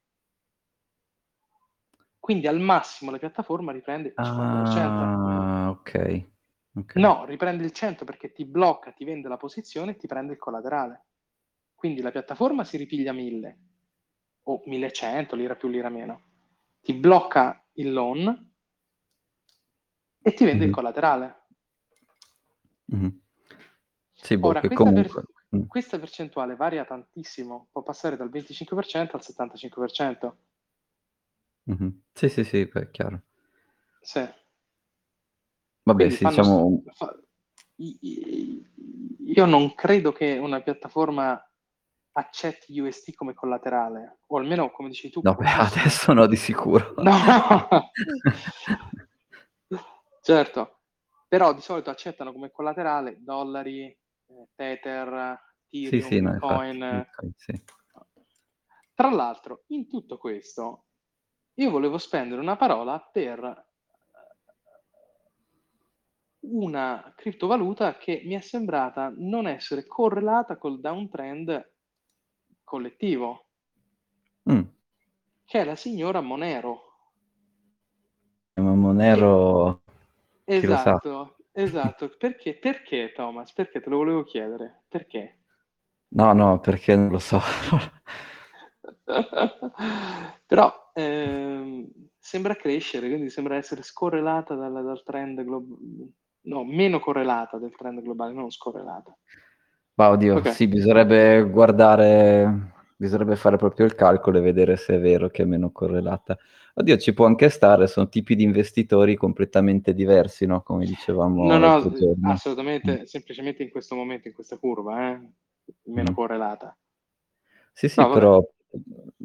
Quindi al massimo la piattaforma riprende il 50%. Ah, ok. Ok. No, riprende il 100 perché ti blocca, ti vende la posizione e ti prende il collaterale. Quindi la piattaforma si ripiglia 1000 o 1100, lira più, lira meno. Ti blocca il loan e ti vende il Mhm. collaterale. Mhm. Sì, boh, Ora, questa, per- comunque... mm. questa percentuale varia tantissimo, può passare dal 25% al 75%. Mhm. Sì, sì, sì, è chiaro. Sì. Vabbè, sì, fanno diciamo... fa- io non credo che una piattaforma accetti UST come collaterale, o almeno come dici tu. No, beh, adesso no, di sicuro. No! certo, però di solito accettano come collaterale dollari, eh, Tether, Sì, Ethereum, sì, no, infatti, Bitcoin. Bitcoin, sì. Tra l'altro, in tutto questo, io volevo spendere una parola per una criptovaluta che mi è sembrata non essere correlata col downtrend collettivo, Mm. che è la signora Monero. Ma Monero... Sa? Esatto, esatto. Perché, perché Thomas? Perché te lo volevo chiedere? Perché? No, no, perché non lo so. Però ehm, sembra crescere, quindi sembra essere scorrelata dal, dal trend globale, no, meno correlata del trend globale, non scorrelata. Ma oddio, Ok. sì, bisognerebbe guardare, bisognerebbe fare proprio il calcolo e vedere se è vero che è meno correlata. Oddio, ci può anche stare, sono tipi di investitori completamente diversi, no? Come dicevamo No, no, giorno. assolutamente, semplicemente in questo momento, in questa curva, eh, meno Mm. correlata. Sì, sì, No, vabbè. però,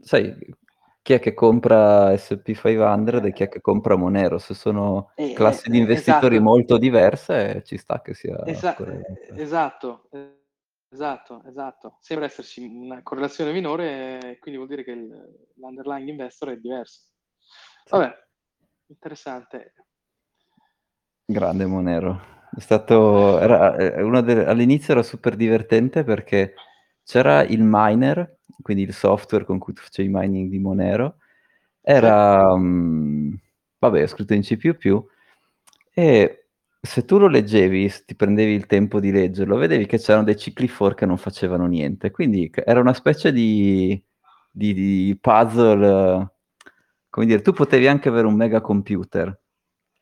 sai, chi è che compra S&P 500 e chi è che compra Monero? Se sono Eh, classi eh, di investitori esatto. molto diverse, ci sta che sia Esa- eh, esatto, eh, esatto, esatto. Sembra esserci una correlazione minore, quindi vuol dire che il- l'underlying investor è diverso. Vabbè, interessante. Grande Monero. È stato, era, eh, delle- all'inizio era super divertente perché c'era il miner, quindi il software con cui tu facevi mining di Monero, era, mm, vabbè, è scritto in C++, e se tu lo leggevi, se ti prendevi il tempo di leggerlo, vedevi che c'erano dei cicli for che non facevano niente, quindi era una specie di, di- di puzzle, come dire, tu potevi anche avere un mega computer,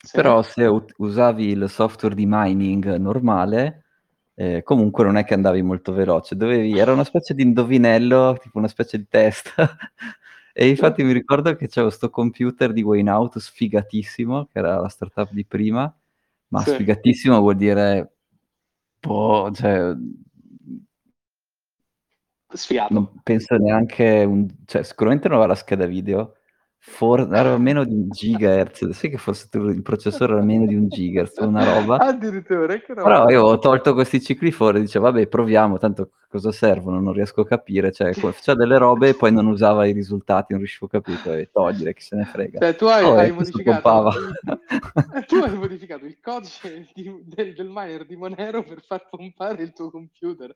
Sì. Però se u- usavi il software di mining normale, eh, comunque non è che andavi molto veloce, dovevi, era una specie di indovinello, tipo una specie di test. e infatti mi ricordo che c'avevo sto computer di Wayne Out sfigatissimo, che era la startup di prima, ma Sì. sfigatissimo vuol dire, boh, cioè, Sfigato. non penso neanche, un, cioè sicuramente non aveva la scheda video, for- era meno di un gigahertz, sai che forse il processore era meno di un gigahertz, una roba. Addirittura, che roba. Però io ho tolto questi cicli fuori, dicevo vabbè proviamo, tanto cosa servono, non riesco a capire, cioè faceva delle robe e poi non usava i risultati, non riuscivo a capire, Vabbè, togliere, chi se ne frega. Cioè, tu hai, Oh, hai e modificato tu hai modificato il codice di- del, del miner di Monero per far pompare il tuo computer.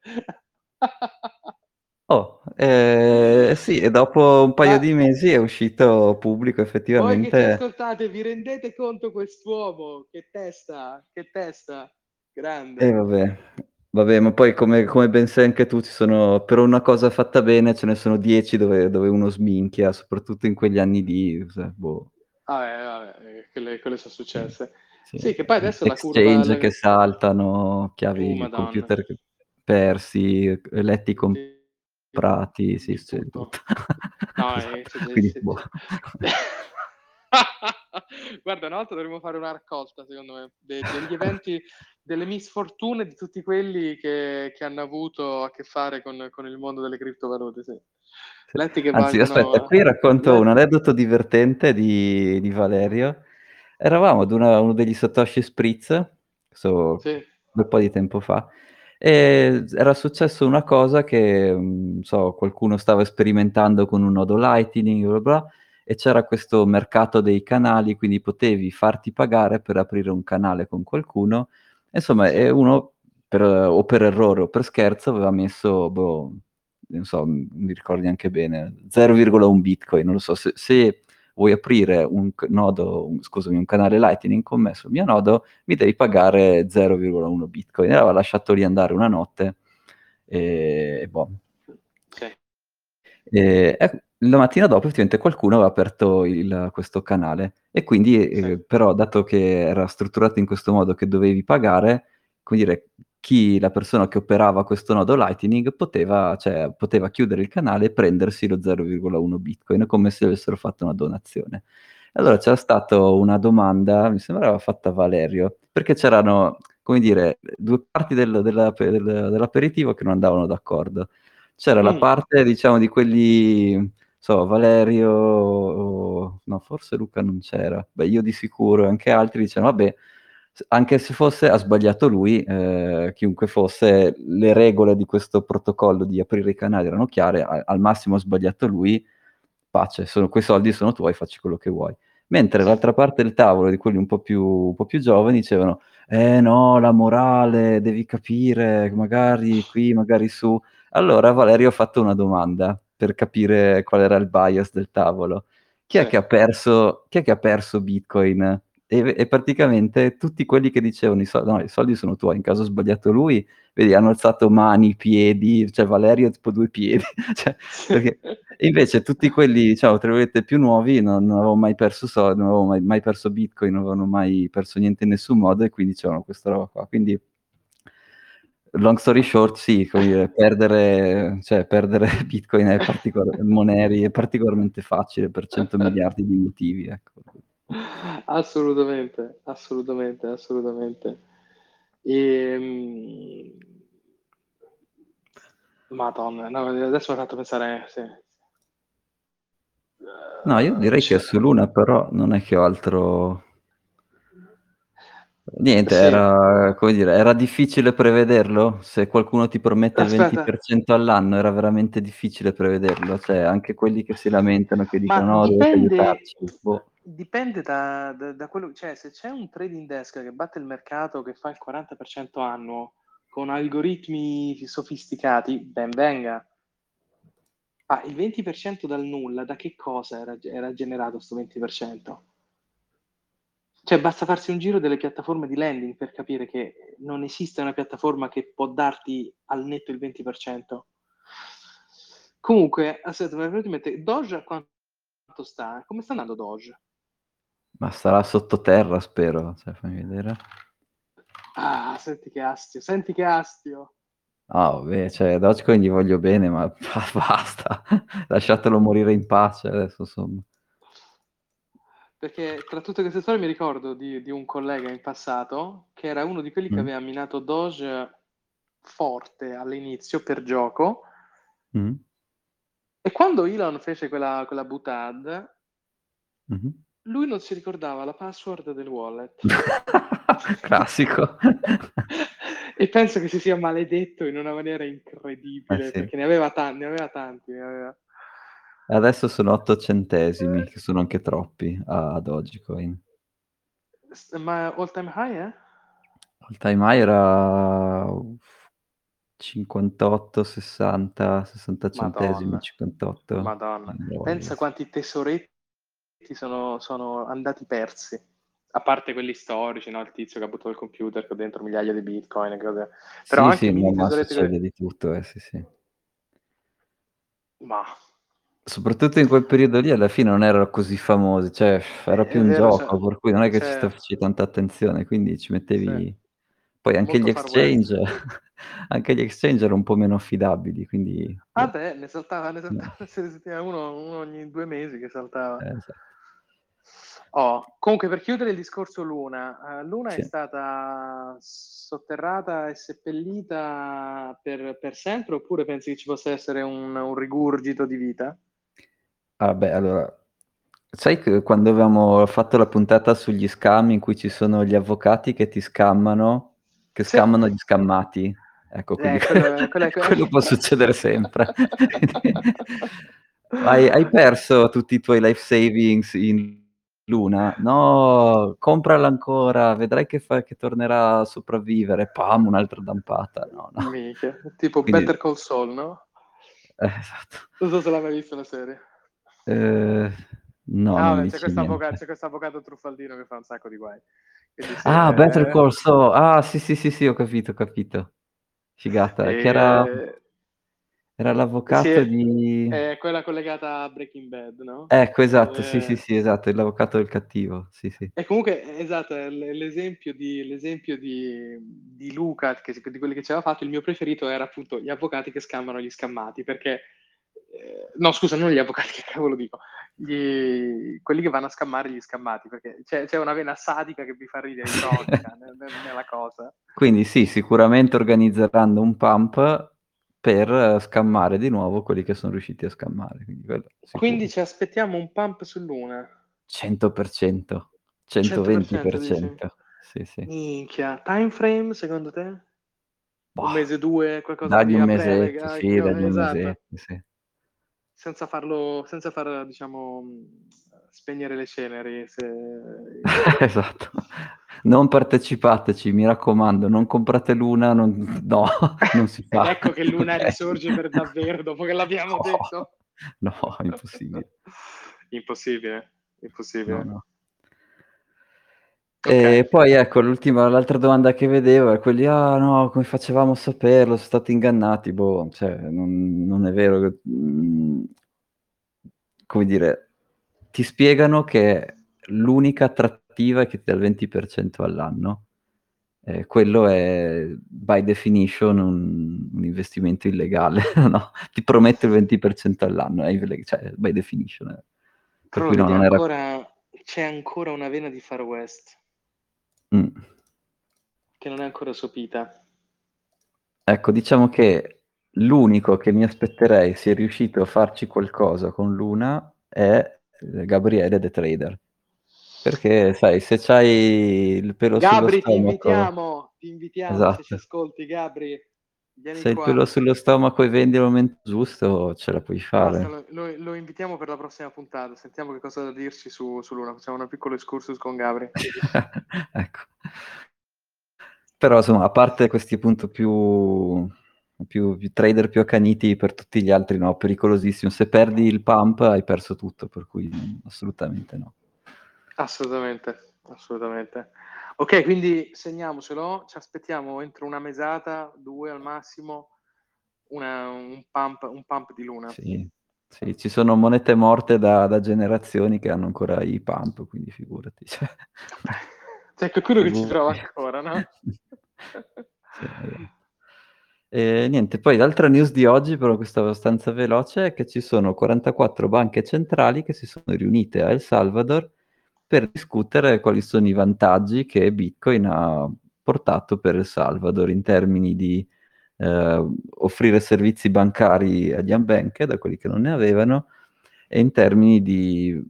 Oh, eh, sì, e dopo un paio Ma- di mesi è uscito pubblico Voi che effettivamente. ascoltate, vi rendete conto quest'uomo? Che testa, che testa, grande. E vabbè, vabbè, ma poi come, come ben sai anche tu, ci sono, per una cosa fatta bene ce ne sono dieci dove, dove uno sminchia, soprattutto in quegli anni lì. cioè, boh, Vabbè, vabbè, eh, quelle, quelle sono successe. sì. Sì, che poi adesso la curva... Exchange la- che saltano, chiavi Oh, di computer persi, letti Sì, comprati, sì, sì, tutto. No, Esatto. Quindi, boh. Guarda, una volta dovremmo fare una raccolta, secondo me, de- degli eventi, delle misfortune di tutti quelli che, che hanno avuto a che fare con, con il mondo delle criptovalute. Sì. Letti che Anzi, valgono- aspetta, qui racconto Letti- un aneddoto divertente di, di Valerio. Eravamo ad una- uno degli Satoshi Spritz, so, Sì, un po' di tempo fa, e era successo una cosa che, non so, qualcuno stava sperimentando con un nodo Lightning, bla bla, e c'era questo mercato dei canali, quindi potevi farti pagare per aprire un canale con qualcuno. Insomma, e uno, per- o per errore o per scherzo, aveva messo, boh, non so, mi ricordo neanche bene, 0,1 bitcoin, non lo so, se, se vuoi aprire un nodo, un- scusami, un canale Lightning con me sul mio nodo, mi devi pagare 0,1 bitcoin. E aveva lasciato lì andare una notte e, e boh. sì. E, e la mattina dopo effettivamente qualcuno aveva aperto il- questo canale e quindi eh, Sì. però dato che era strutturato in questo modo che dovevi pagare, come dire, chi, la persona che operava questo nodo Lightning poteva, cioè, poteva chiudere il canale e prendersi lo 0,1 bitcoin come se avessero fatto una donazione. Allora c'era stata una domanda, mi sembrava fatta a Valerio, perché c'erano, come dire, due parti del- della- del- dell'aperitivo che non andavano d'accordo. C'era la Mm. parte, diciamo, di quelli, so, Valerio, no, forse Luca non c'era, beh, io di sicuro, e anche altri dicevano, vabbè, anche se fosse, ha sbagliato lui, eh, chiunque fosse, le regole di questo protocollo di aprire i canali erano chiare, a- al massimo ha sbagliato lui, pace, sono, quei soldi sono tuoi, facci quello che vuoi. Mentre l'altra parte del tavolo, di quelli un po' più, un po' più giovani, dicevano, eh no, la morale, devi capire, magari qui, magari su. Allora Valerio ha fatto una domanda per capire qual era il bias del tavolo. Chi è Sì. che ha perso, chi è che ha perso Bitcoin? E, e praticamente tutti quelli che dicevano i soldi, no, i soldi sono tuoi, in caso ha sbagliato lui, vedi, hanno alzato mani, piedi, cioè Valerio tipo due piedi, cioè, perché invece tutti quelli, diciamo, tra virgolette, più nuovi non, non avevano mai perso soldi, non avevano mai, mai perso Bitcoin, non avevano mai perso niente in nessun modo e quindi dicevano questa roba qua. Quindi, long story short, sì, dire, perdere, cioè, perdere Bitcoin è particolare, Moneri è particolarmente facile per 100 miliardi di motivi, ecco. Assolutamente, assolutamente, assolutamente. Ehm, Madonna, no, adesso mi ha fatto pensare, sì. No, io direi che è su Luna, però non è che ho altro... Niente, Sì. era, come dire, era difficile prevederlo? Se qualcuno ti promette il Aspetta. 20% all'anno era veramente difficile prevederlo? Cioè, anche quelli che si lamentano, che Ma dicono no, dovete dipende, aiutarci. Boh. Dipende da, da- da quello, cioè se c'è un trading desk che batte il mercato che fa il 40% annuo con algoritmi sofisticati, ben venga. Ma il 20% dal nulla, da che cosa era, era generato questo 20%? Cioè basta farsi un giro delle piattaforme di lending per capire che non esiste una piattaforma che può darti al netto il 20%. Comunque, aspetta, mi è venuto in Doge a quanto sta? Come sta andando Doge? Ma sarà sottoterra, spero. Cioè, fammi vedere. Ah, senti che astio, senti che astio. Ah, vabbè, cioè, Dogecoin gli voglio bene, ma basta. Lasciatelo morire in pace adesso, insomma. Perché tra tutte queste storie mi ricordo di, di un collega in passato che era uno di quelli che Mm. aveva minato Doge forte all'inizio per gioco Mm. e quando Elon fece quella, quella butad, Mhm. Lui non si ricordava la password del wallet. Classico. e penso che si sia maledetto in una maniera incredibile Eh sì. perché ne aveva, tan- ne aveva tanti. ne aveva- Adesso sono 8 centesimi, che sono anche troppi a Dogecoin. S- Ma all time high, eh? Il time high era 58, 60, 60 centesimi, Madonna. 58. Madonna. Pensa quanti tesoretti sono, sono andati persi. A parte quelli storici, no? Il tizio che ha buttato il computer con dentro migliaia di bitcoin e cose. Però Sì, anche sì, mini no, ma succede quelli- di tutto, eh, sì, sì. Ma Soprattutto in quel periodo lì alla fine non erano così famosi, cioè era È più un vero, gioco, cioè- per cui non è che ci certo. facevi tanta attenzione, quindi ci mettevi... Sì. Poi anche Molto gli exchange, anche gli exchange erano un po' meno affidabili, quindi... Ah beh, ne saltava, ne No. saltava se ne sentiva uno, uno ogni due mesi che saltava. Eh, esatto. Oh, comunque per chiudere il discorso Luna, eh, Luna Sì. è stata sotterrata e seppellita per, per sempre oppure pensi che ci possa essere un, un rigurgito di vita? Ah, beh, allora, sai che quando avevamo fatto la puntata sugli scam in cui ci sono gli avvocati che ti scammano, che Sì. scammano gli scammati? Ecco, quindi Eh, quello- quello è- quello può succedere sempre. hai, hai perso tutti i tuoi life savings in Luna? No, comprala ancora, vedrai che, fa, che tornerà a sopravvivere. Pam, un'altra dampata. No, no. Minchia, tipo Quindi- Better Call Saul, no? Eh, esatto. Non so se l'hai mai visto la serie. Eh, no, Ah, non vabbè, c'è dice questo avvocato, niente. c'è questo avvocato truffaldino che fa un sacco di guai. Ah, eh, Better Call Saul. Ah, sì, sì, sì, sì, ho capito, ho capito. Figata. Che era, era l'avvocato sì, è- di... È quella collegata a Breaking Bad, no? Ecco, esatto, sì, Eh, sì, sì, esatto, l'avvocato del cattivo, sì, sì. E comunque, esatto, è l'esempio di, l'esempio di, di Luca, che, di quelli che ci aveva fatto, il mio preferito era appunto gli avvocati che scammano gli scammati, perché, eh, no scusa, non gli avvocati, che cavolo dico, gli- quelli che vanno a scammare gli scammati, perché c'è, c'è una vena sadica che mi fa ridere, ne- nella cosa. Quindi sì, sicuramente organizzeranno un pump per eh, scammare di nuovo quelli che sono riusciti a scammare. Quindi, quello. Quindi ci aspettiamo un pump su Luna. 100%, 120%. Sì, sì. Minchia, time frame secondo te? Boh, Un mese, due, qualcosa dagli di un mesetto, eh, sì, dagli un esatto. mesetto, sì. senza farlo, senza far, diciamo, spegnere le ceneri. Se... esatto. Non partecipateci, mi raccomando, non comprate Luna, non, no, non si fa. Ecco che Luna risorge per davvero dopo che l'abbiamo No. detto. No, impossibile. Impossibile, impossibile. No, no. Ok. E poi ecco, l'ultima, l'altra domanda che vedevo è quelli, ah no, come facevamo a saperlo, sono stati ingannati, boh, cioè, non, non è vero, mm, come dire, ti spiegano che l'unica attrattiva è che ti dà il 20% all'anno, Eh, quello è by definition un, un investimento illegale, no? Ti promette il 20% all'anno, è ille- cioè, by definition. eh. Per cui no, non era... ancora, c'è ancora una vena di Far West Mm. che non è ancora sopita. Ecco, diciamo che l'unico che mi aspetterei sia riuscito a farci qualcosa con Luna è eh, Gabriele The Trader. Perché, sai, se c'hai il pelo Gabri, ti sullo stomaco... invitiamo, ti invitiamo Esatto. se ci ascolti, Gabri. Se hai il pelo sullo stomaco e vendi al momento giusto, ce la puoi fare. Basta, lo, lo- lo invitiamo per la prossima puntata. Sentiamo che cosa da dirci su, su Luna. Facciamo un piccolo excursus con Gabri. ecco. Però, insomma, a parte questi appunto più, più, più trader più accaniti per tutti gli altri, no, pericolosissimo. Se perdi il pump hai perso tutto, per cui assolutamente no. Assolutamente, assolutamente. Ok, quindi segniamocelo. Ci aspettiamo entro una mesata, due al massimo, una- un, pump, un pump di Luna. Sì. Sì, ci sono monete morte da, da generazioni che hanno ancora i pump, quindi figurati. Cioè, C'è qualcuno che ci prova ancora, no? Sì, esatto. E niente, poi l'altra news di oggi, però questa abbastanza veloce, è che ci sono 44 banche centrali che si sono riunite a El Salvador per discutere quali sono i vantaggi che Bitcoin ha portato per El Salvador in termini di eh, offrire servizi bancari agli unbanked, a quelli che non ne avevano, e in termini di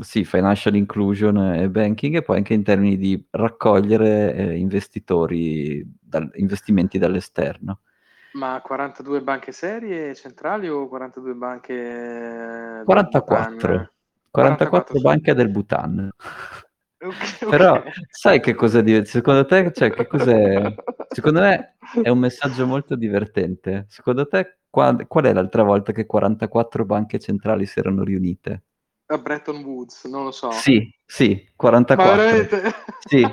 sì, financial inclusion e banking, e poi anche in termini di raccogliere eh, investitori, dal- investimenti dall'esterno. Ma 42 banche serie centrali o 42 banche del 44. Bhutan? 44 44, banche del Bhutan. Ok, Però sai che cosa di- secondo te, cioè, che cos'è? Secondo me è un messaggio molto divertente. Secondo te qua- qual è l'altra volta che 44 banche centrali si erano riunite? A Bretton Woods, non lo so. Sì, sì, Ma 44. veramente? Sì,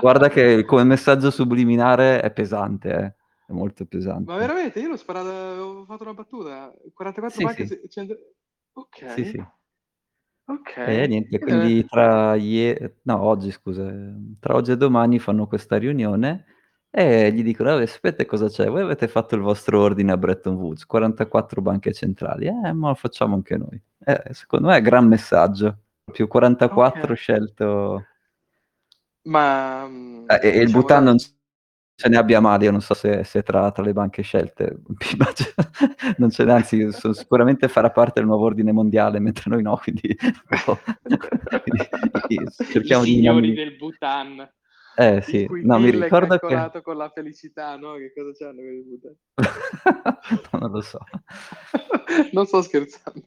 guarda che come messaggio subliminare è pesante, eh. È molto pesante. Ma veramente? Io l'ho sparato, ho fatto una battuta. 44 Sì, banche sì. se- cent- Ok. Sì, sì. Ok. E niente, Quindi- tra ieri, no, oggi scusa, eh, tra oggi e domani fanno questa riunione e gli dicono, "Vabbè, sapete cosa c'è? Voi avete fatto il vostro ordine a Bretton Woods, 44 banche centrali, eh, ma lo facciamo anche noi. Eh, secondo me è gran messaggio, più 44 Ok. scelto... Ma Eh, e, il diciamo, Bhutan non ce ne abbia male, io non so se, se tra, tra le banche scelte, non ce n'è, anzi so- sicuramente farà parte del nuovo ordine mondiale, mentre noi no, quindi, boh. Quindi cerchiamo I di signori dinami- del Bhutan. Eh sì, no, mi è ricordo che... calcolato con la felicità, no? Che cosa c'hanno Bhutan? No, non lo so. non sto scherzando.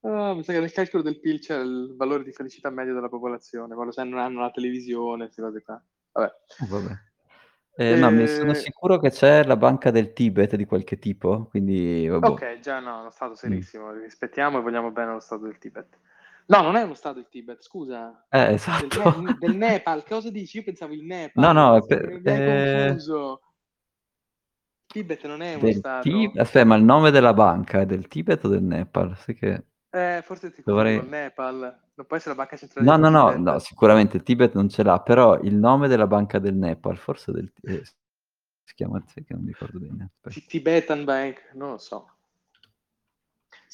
Ah, mi sa che nel calcolo del PIL c'è il valore di felicità medio della popolazione, quando sai, non hanno la televisione, queste cose qua. Vabbè. Vabbè. Eh, no, mi sono Eh, sicuro che c'è la banca del Tibet di qualche tipo, quindi vabbè. Ok, già no, uno Mm. stato serissimo, rispettiamo e vogliamo bene lo stato del Tibet. No, non è uno stato il Tibet, scusa. Eh, Del, esatto. Ne- del Nepal, cosa dici? Io pensavo il Nepal. No, no, per- eh, confuso. Tibet non è uno Del stato. Tibet, aspetta, ma il nome della banca è del Tibet o del Nepal? Sai che... Eh, forse ti Dovrei- il Nepal. Non può essere la banca centrale No, del no, no, no, sicuramente il Tibet non ce l'ha, però il nome della banca del Nepal, forse del... eh, si chiama, che non mi ricordo bene. Tibetan Bank, non lo so.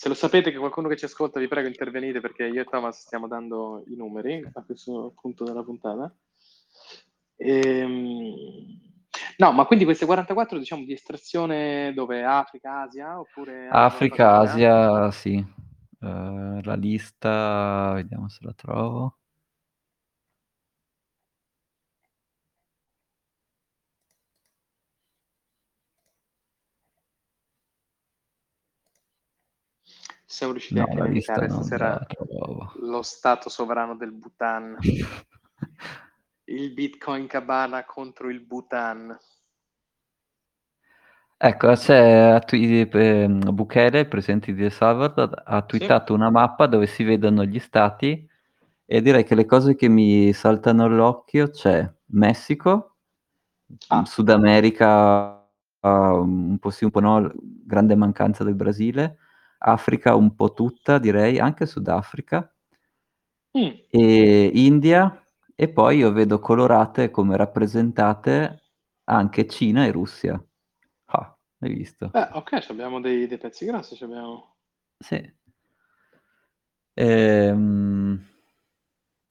Se lo sapete che qualcuno che ci ascolta, vi prego intervenite perché io e Thomas stiamo dando i numeri a questo punto della puntata. Ehm, No, ma quindi queste 44 diciamo di estrazione dove Africa, Asia oppure Africa? Asia, sì. Eh, la lista, vediamo se la trovo. Siamo riusciti No, a non stasera lo stato sovrano del Bhutan, il Bitcoin Cabana contro il Bhutan. Ecco, c'è twi- eh, Bukele, il presidente di El Salvador, ha twittato una mappa dove si vedono gli stati e direi che le cose che mi saltano all'occhio c'è Messico, Ah. Sud America, ah, un po' sì, un po' no, grande mancanza del Brasile, Africa un po' tutta, direi, anche Sudafrica, Mm. e India, e poi io vedo colorate come rappresentate anche Cina e Russia. Ah, hai visto? Eh, ok, ci abbiamo dei, dei pezzi grossi, ci abbiamo. Sì. Ehm,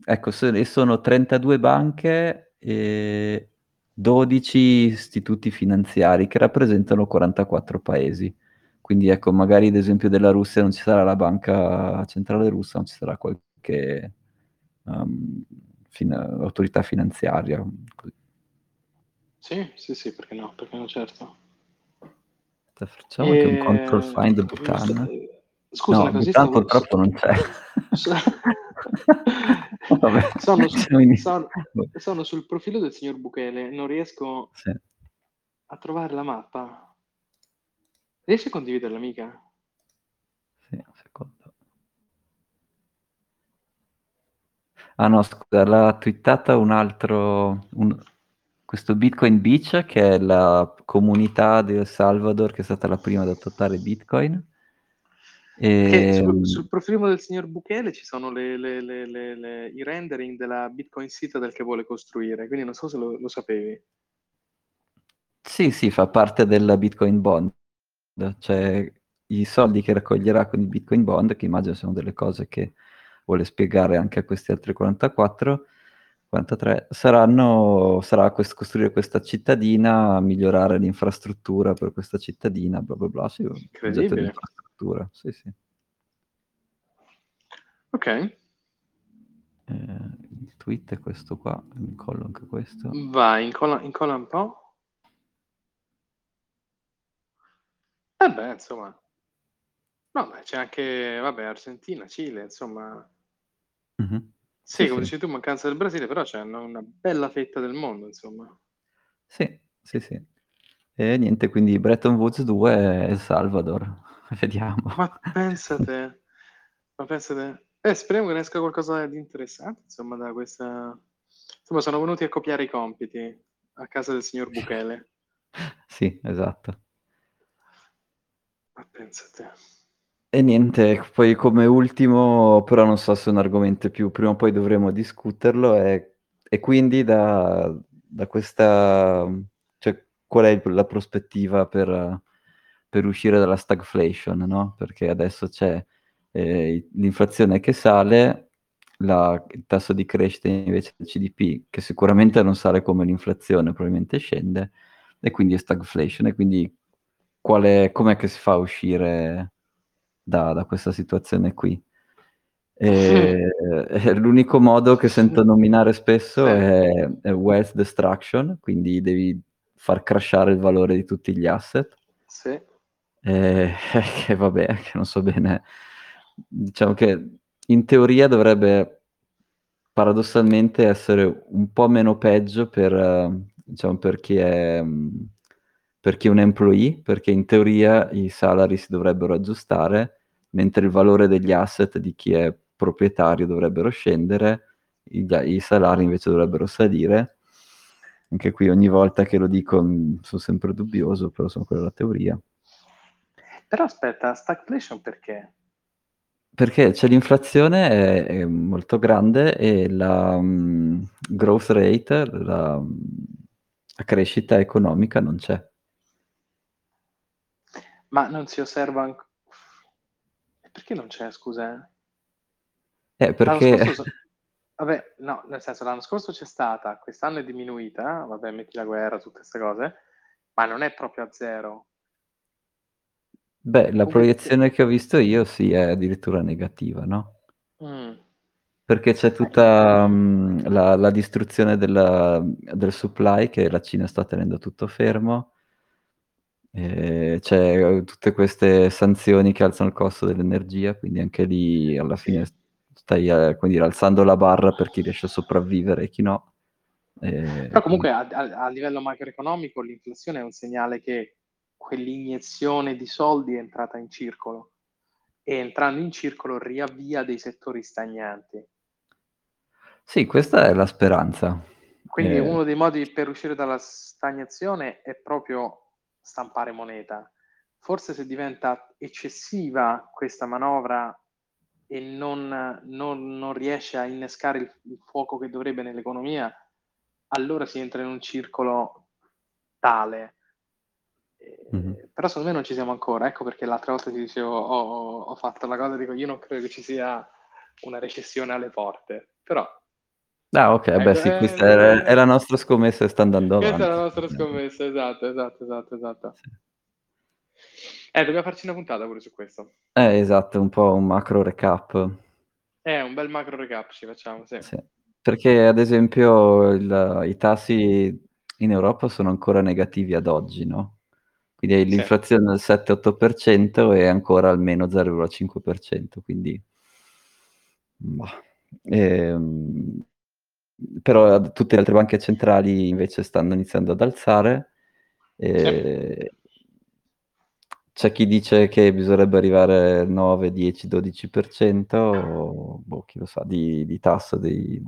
ecco, so- e sono 32 banche e 12 istituti finanziari che rappresentano 44 paesi. Quindi ecco, magari ad esempio della Russia non ci sarà la banca centrale russa, non ci sarà qualche um, fin- autorità finanziaria. Così. Sì, sì, sì, perché no, perché no, certo. Facciamo anche un E- control find Bhutan. Scusa, no, così stavo- purtroppo non c'è. Vabbè, sono, in- sono- sono sul profilo del signor Bukele, non riesco Sì. a trovare la mappa. Riesci a condividerla, mica? Sì, un secondo. Ah no, scusa, l'ha twittata un altro, un- questo Bitcoin Beach, che è la comunità di El Salvador che è stata la prima ad adottare Bitcoin. Perché sul, Ehm, sul profilo del signor Bukele ci sono le- le- le- i rendering della Bitcoin Citadel che vuole costruire, quindi non so se lo, lo sapevi. Sì, sì, fa parte della Bitcoin Bond, cioè i soldi che raccoglierà con il Bitcoin Bond, che immagino siano delle cose che vuole spiegare anche a questi altri 44, 43, saranno, sarà quest- costruire questa cittadina, migliorare l'infrastruttura per questa cittadina, bla bla bla, sì, Incredibile. sì, sì. Ok, Eh, il tweet è questo qua, mi collo anche questo. vai, incolla, incolla un po'. Eh beh, insomma. No, beh, c'è anche, vabbè, Argentina, Cile, insomma. Mhm. Sì, Sì, come sì. dici tu, mancanza del Brasile, però c'è una bella fetta del mondo, insomma. Sì, sì, sì. E niente, quindi Bretton Woods 2 e El Salvador. Vediamo. Ma pensate, ma pensate, eh, speriamo che ne esca qualcosa di interessante, insomma, da questa... Insomma, sono venuti a copiare i compiti a casa del signor Bukele. Sì, esatto. Ma pensate. E niente, poi come ultimo, però non so se è un argomento più, prima o poi dovremo discuterlo, è, e quindi da, da questa, cioè qual è la prospettiva per, per uscire dalla stagflation, no? Perché adesso c'è eh, l'inflazione che sale, la- il tasso di crescita invece del GDP, che sicuramente non sale come l'inflazione, probabilmente scende, e quindi è stagflation, e quindi qual è, com'è che si fa a uscire da, da questa situazione qui? E, eh, l'unico modo che sento nominare spesso Sì. è, è wealth destruction, quindi devi far crashare il valore di tutti gli asset. Sì. Eh, che vabbè, che non so bene. Diciamo che in teoria dovrebbe paradossalmente essere un po' meno peggio per, eh, diciamo, per chi è, per chi è un employee, perché in teoria i salari si dovrebbero aggiustare, mentre il valore degli asset di chi è proprietario dovrebbero scendere, i, i salari invece dovrebbero salire. Anche qui ogni volta che lo dico mh, sono sempre dubbioso, però sono quella la teoria. Però aspetta, stagflation perché? Perché c'è l'inflazione è, è molto grande e la mm, growth rate, la, la crescita economica non c'è. Ma non si osserva ancora... Perché non c'è, scusa? Eh, L'anno perché so- Vabbè, no, nel senso, l'anno scorso c'è stata, quest'anno è diminuita, vabbè, metti la guerra, tutte queste cose, ma non è proprio a zero. beh, la Comunque- proiezione che ho visto io sì è addirittura negativa, no? Mm. Perché c'è tutta mm, la, la distruzione della- del supply che la Cina sta tenendo tutto fermo. E c'è tutte queste sanzioni che alzano il costo dell'energia, quindi anche lì alla Sì. fine stai eh, come dire, alzando la barra per chi riesce a sopravvivere e chi no. E Però comunque a, a- a livello macroeconomico l'inflazione è un segnale che quell'iniezione di soldi è entrata in circolo e entrando in circolo riavvia dei settori stagnanti. Sì, questa è la speranza. Quindi Eh, uno dei modi per uscire dalla stagnazione è proprio stampare moneta. Forse se diventa eccessiva questa manovra e non, non- non riesce a innescare il, il fuoco che dovrebbe nell'economia, allora si entra in un circolo tale. Mhm. Però secondo me non ci siamo ancora. Ecco perché l'altra volta ti dicevo, ho- ho fatto la cosa, dico, io non credo che ci sia una recessione alle porte. Però Ah, ok, beh, sì, Ecco, questa eh, è, è la nostra scommessa e sta andando Questa avanti. è la nostra scommessa, esatto, esatto, esatto, esatto. Eh, dobbiamo farci una puntata pure su questo. Eh, esatto, un po' un macro recap. Eh, un bel macro recap ci facciamo, sì. Sì. Perché ad esempio il- i tassi in Europa sono ancora negativi ad oggi, no? Quindi Sì. l'inflazione del 7-8% e ancora almeno 0,5%, quindi... bah. Ehm, però tutte le altre banche centrali invece stanno iniziando ad alzare. e C'è chi dice che bisognerebbe arrivare al 9, 10, 12%, o, boh, chi lo sa, di, di tasso dei,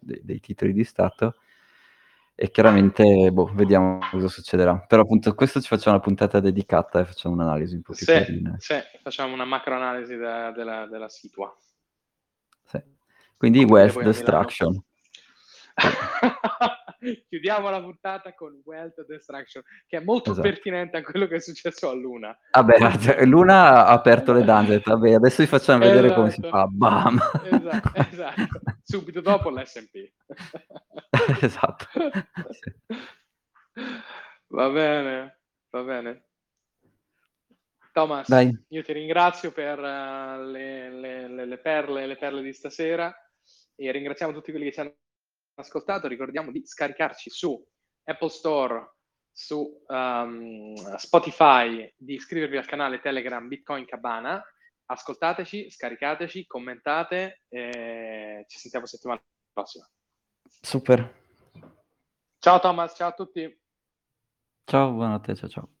dei- dei titoli di Stato. e chiaramente boh, vediamo cosa succederà. Però appunto questo ci facciamo una puntata dedicata e facciamo un'analisi un po' più Sì, carina. sì, facciamo una macro analisi de- della, della situa. Quindi Come wealth destruction. Chiudiamo la puntata con Wealth Destruction, che è molto Esatto. pertinente a quello che è successo a Luna. Vabbè, Luna ha aperto le detto, vabbè, adesso vi facciamo vedere come si Esatto. fa. Bam! Esatto, esatto. Subito dopo l'SP. esatto. Va bene, va bene. Thomas, Dai. io ti ringrazio per le, le- le- le perle, le perle di stasera e ringraziamo tutti quelli che ci hanno ascoltato. Ricordiamo di scaricarci su Apple Store, su ehm, Spotify, di iscrivervi al canale Telegram Bitcoin Cabana. Ascoltateci, scaricateci, commentate e ci sentiamo settimana prossima. Super. Ciao Thomas, ciao a tutti. Ciao, buonanotte, ciao ciao.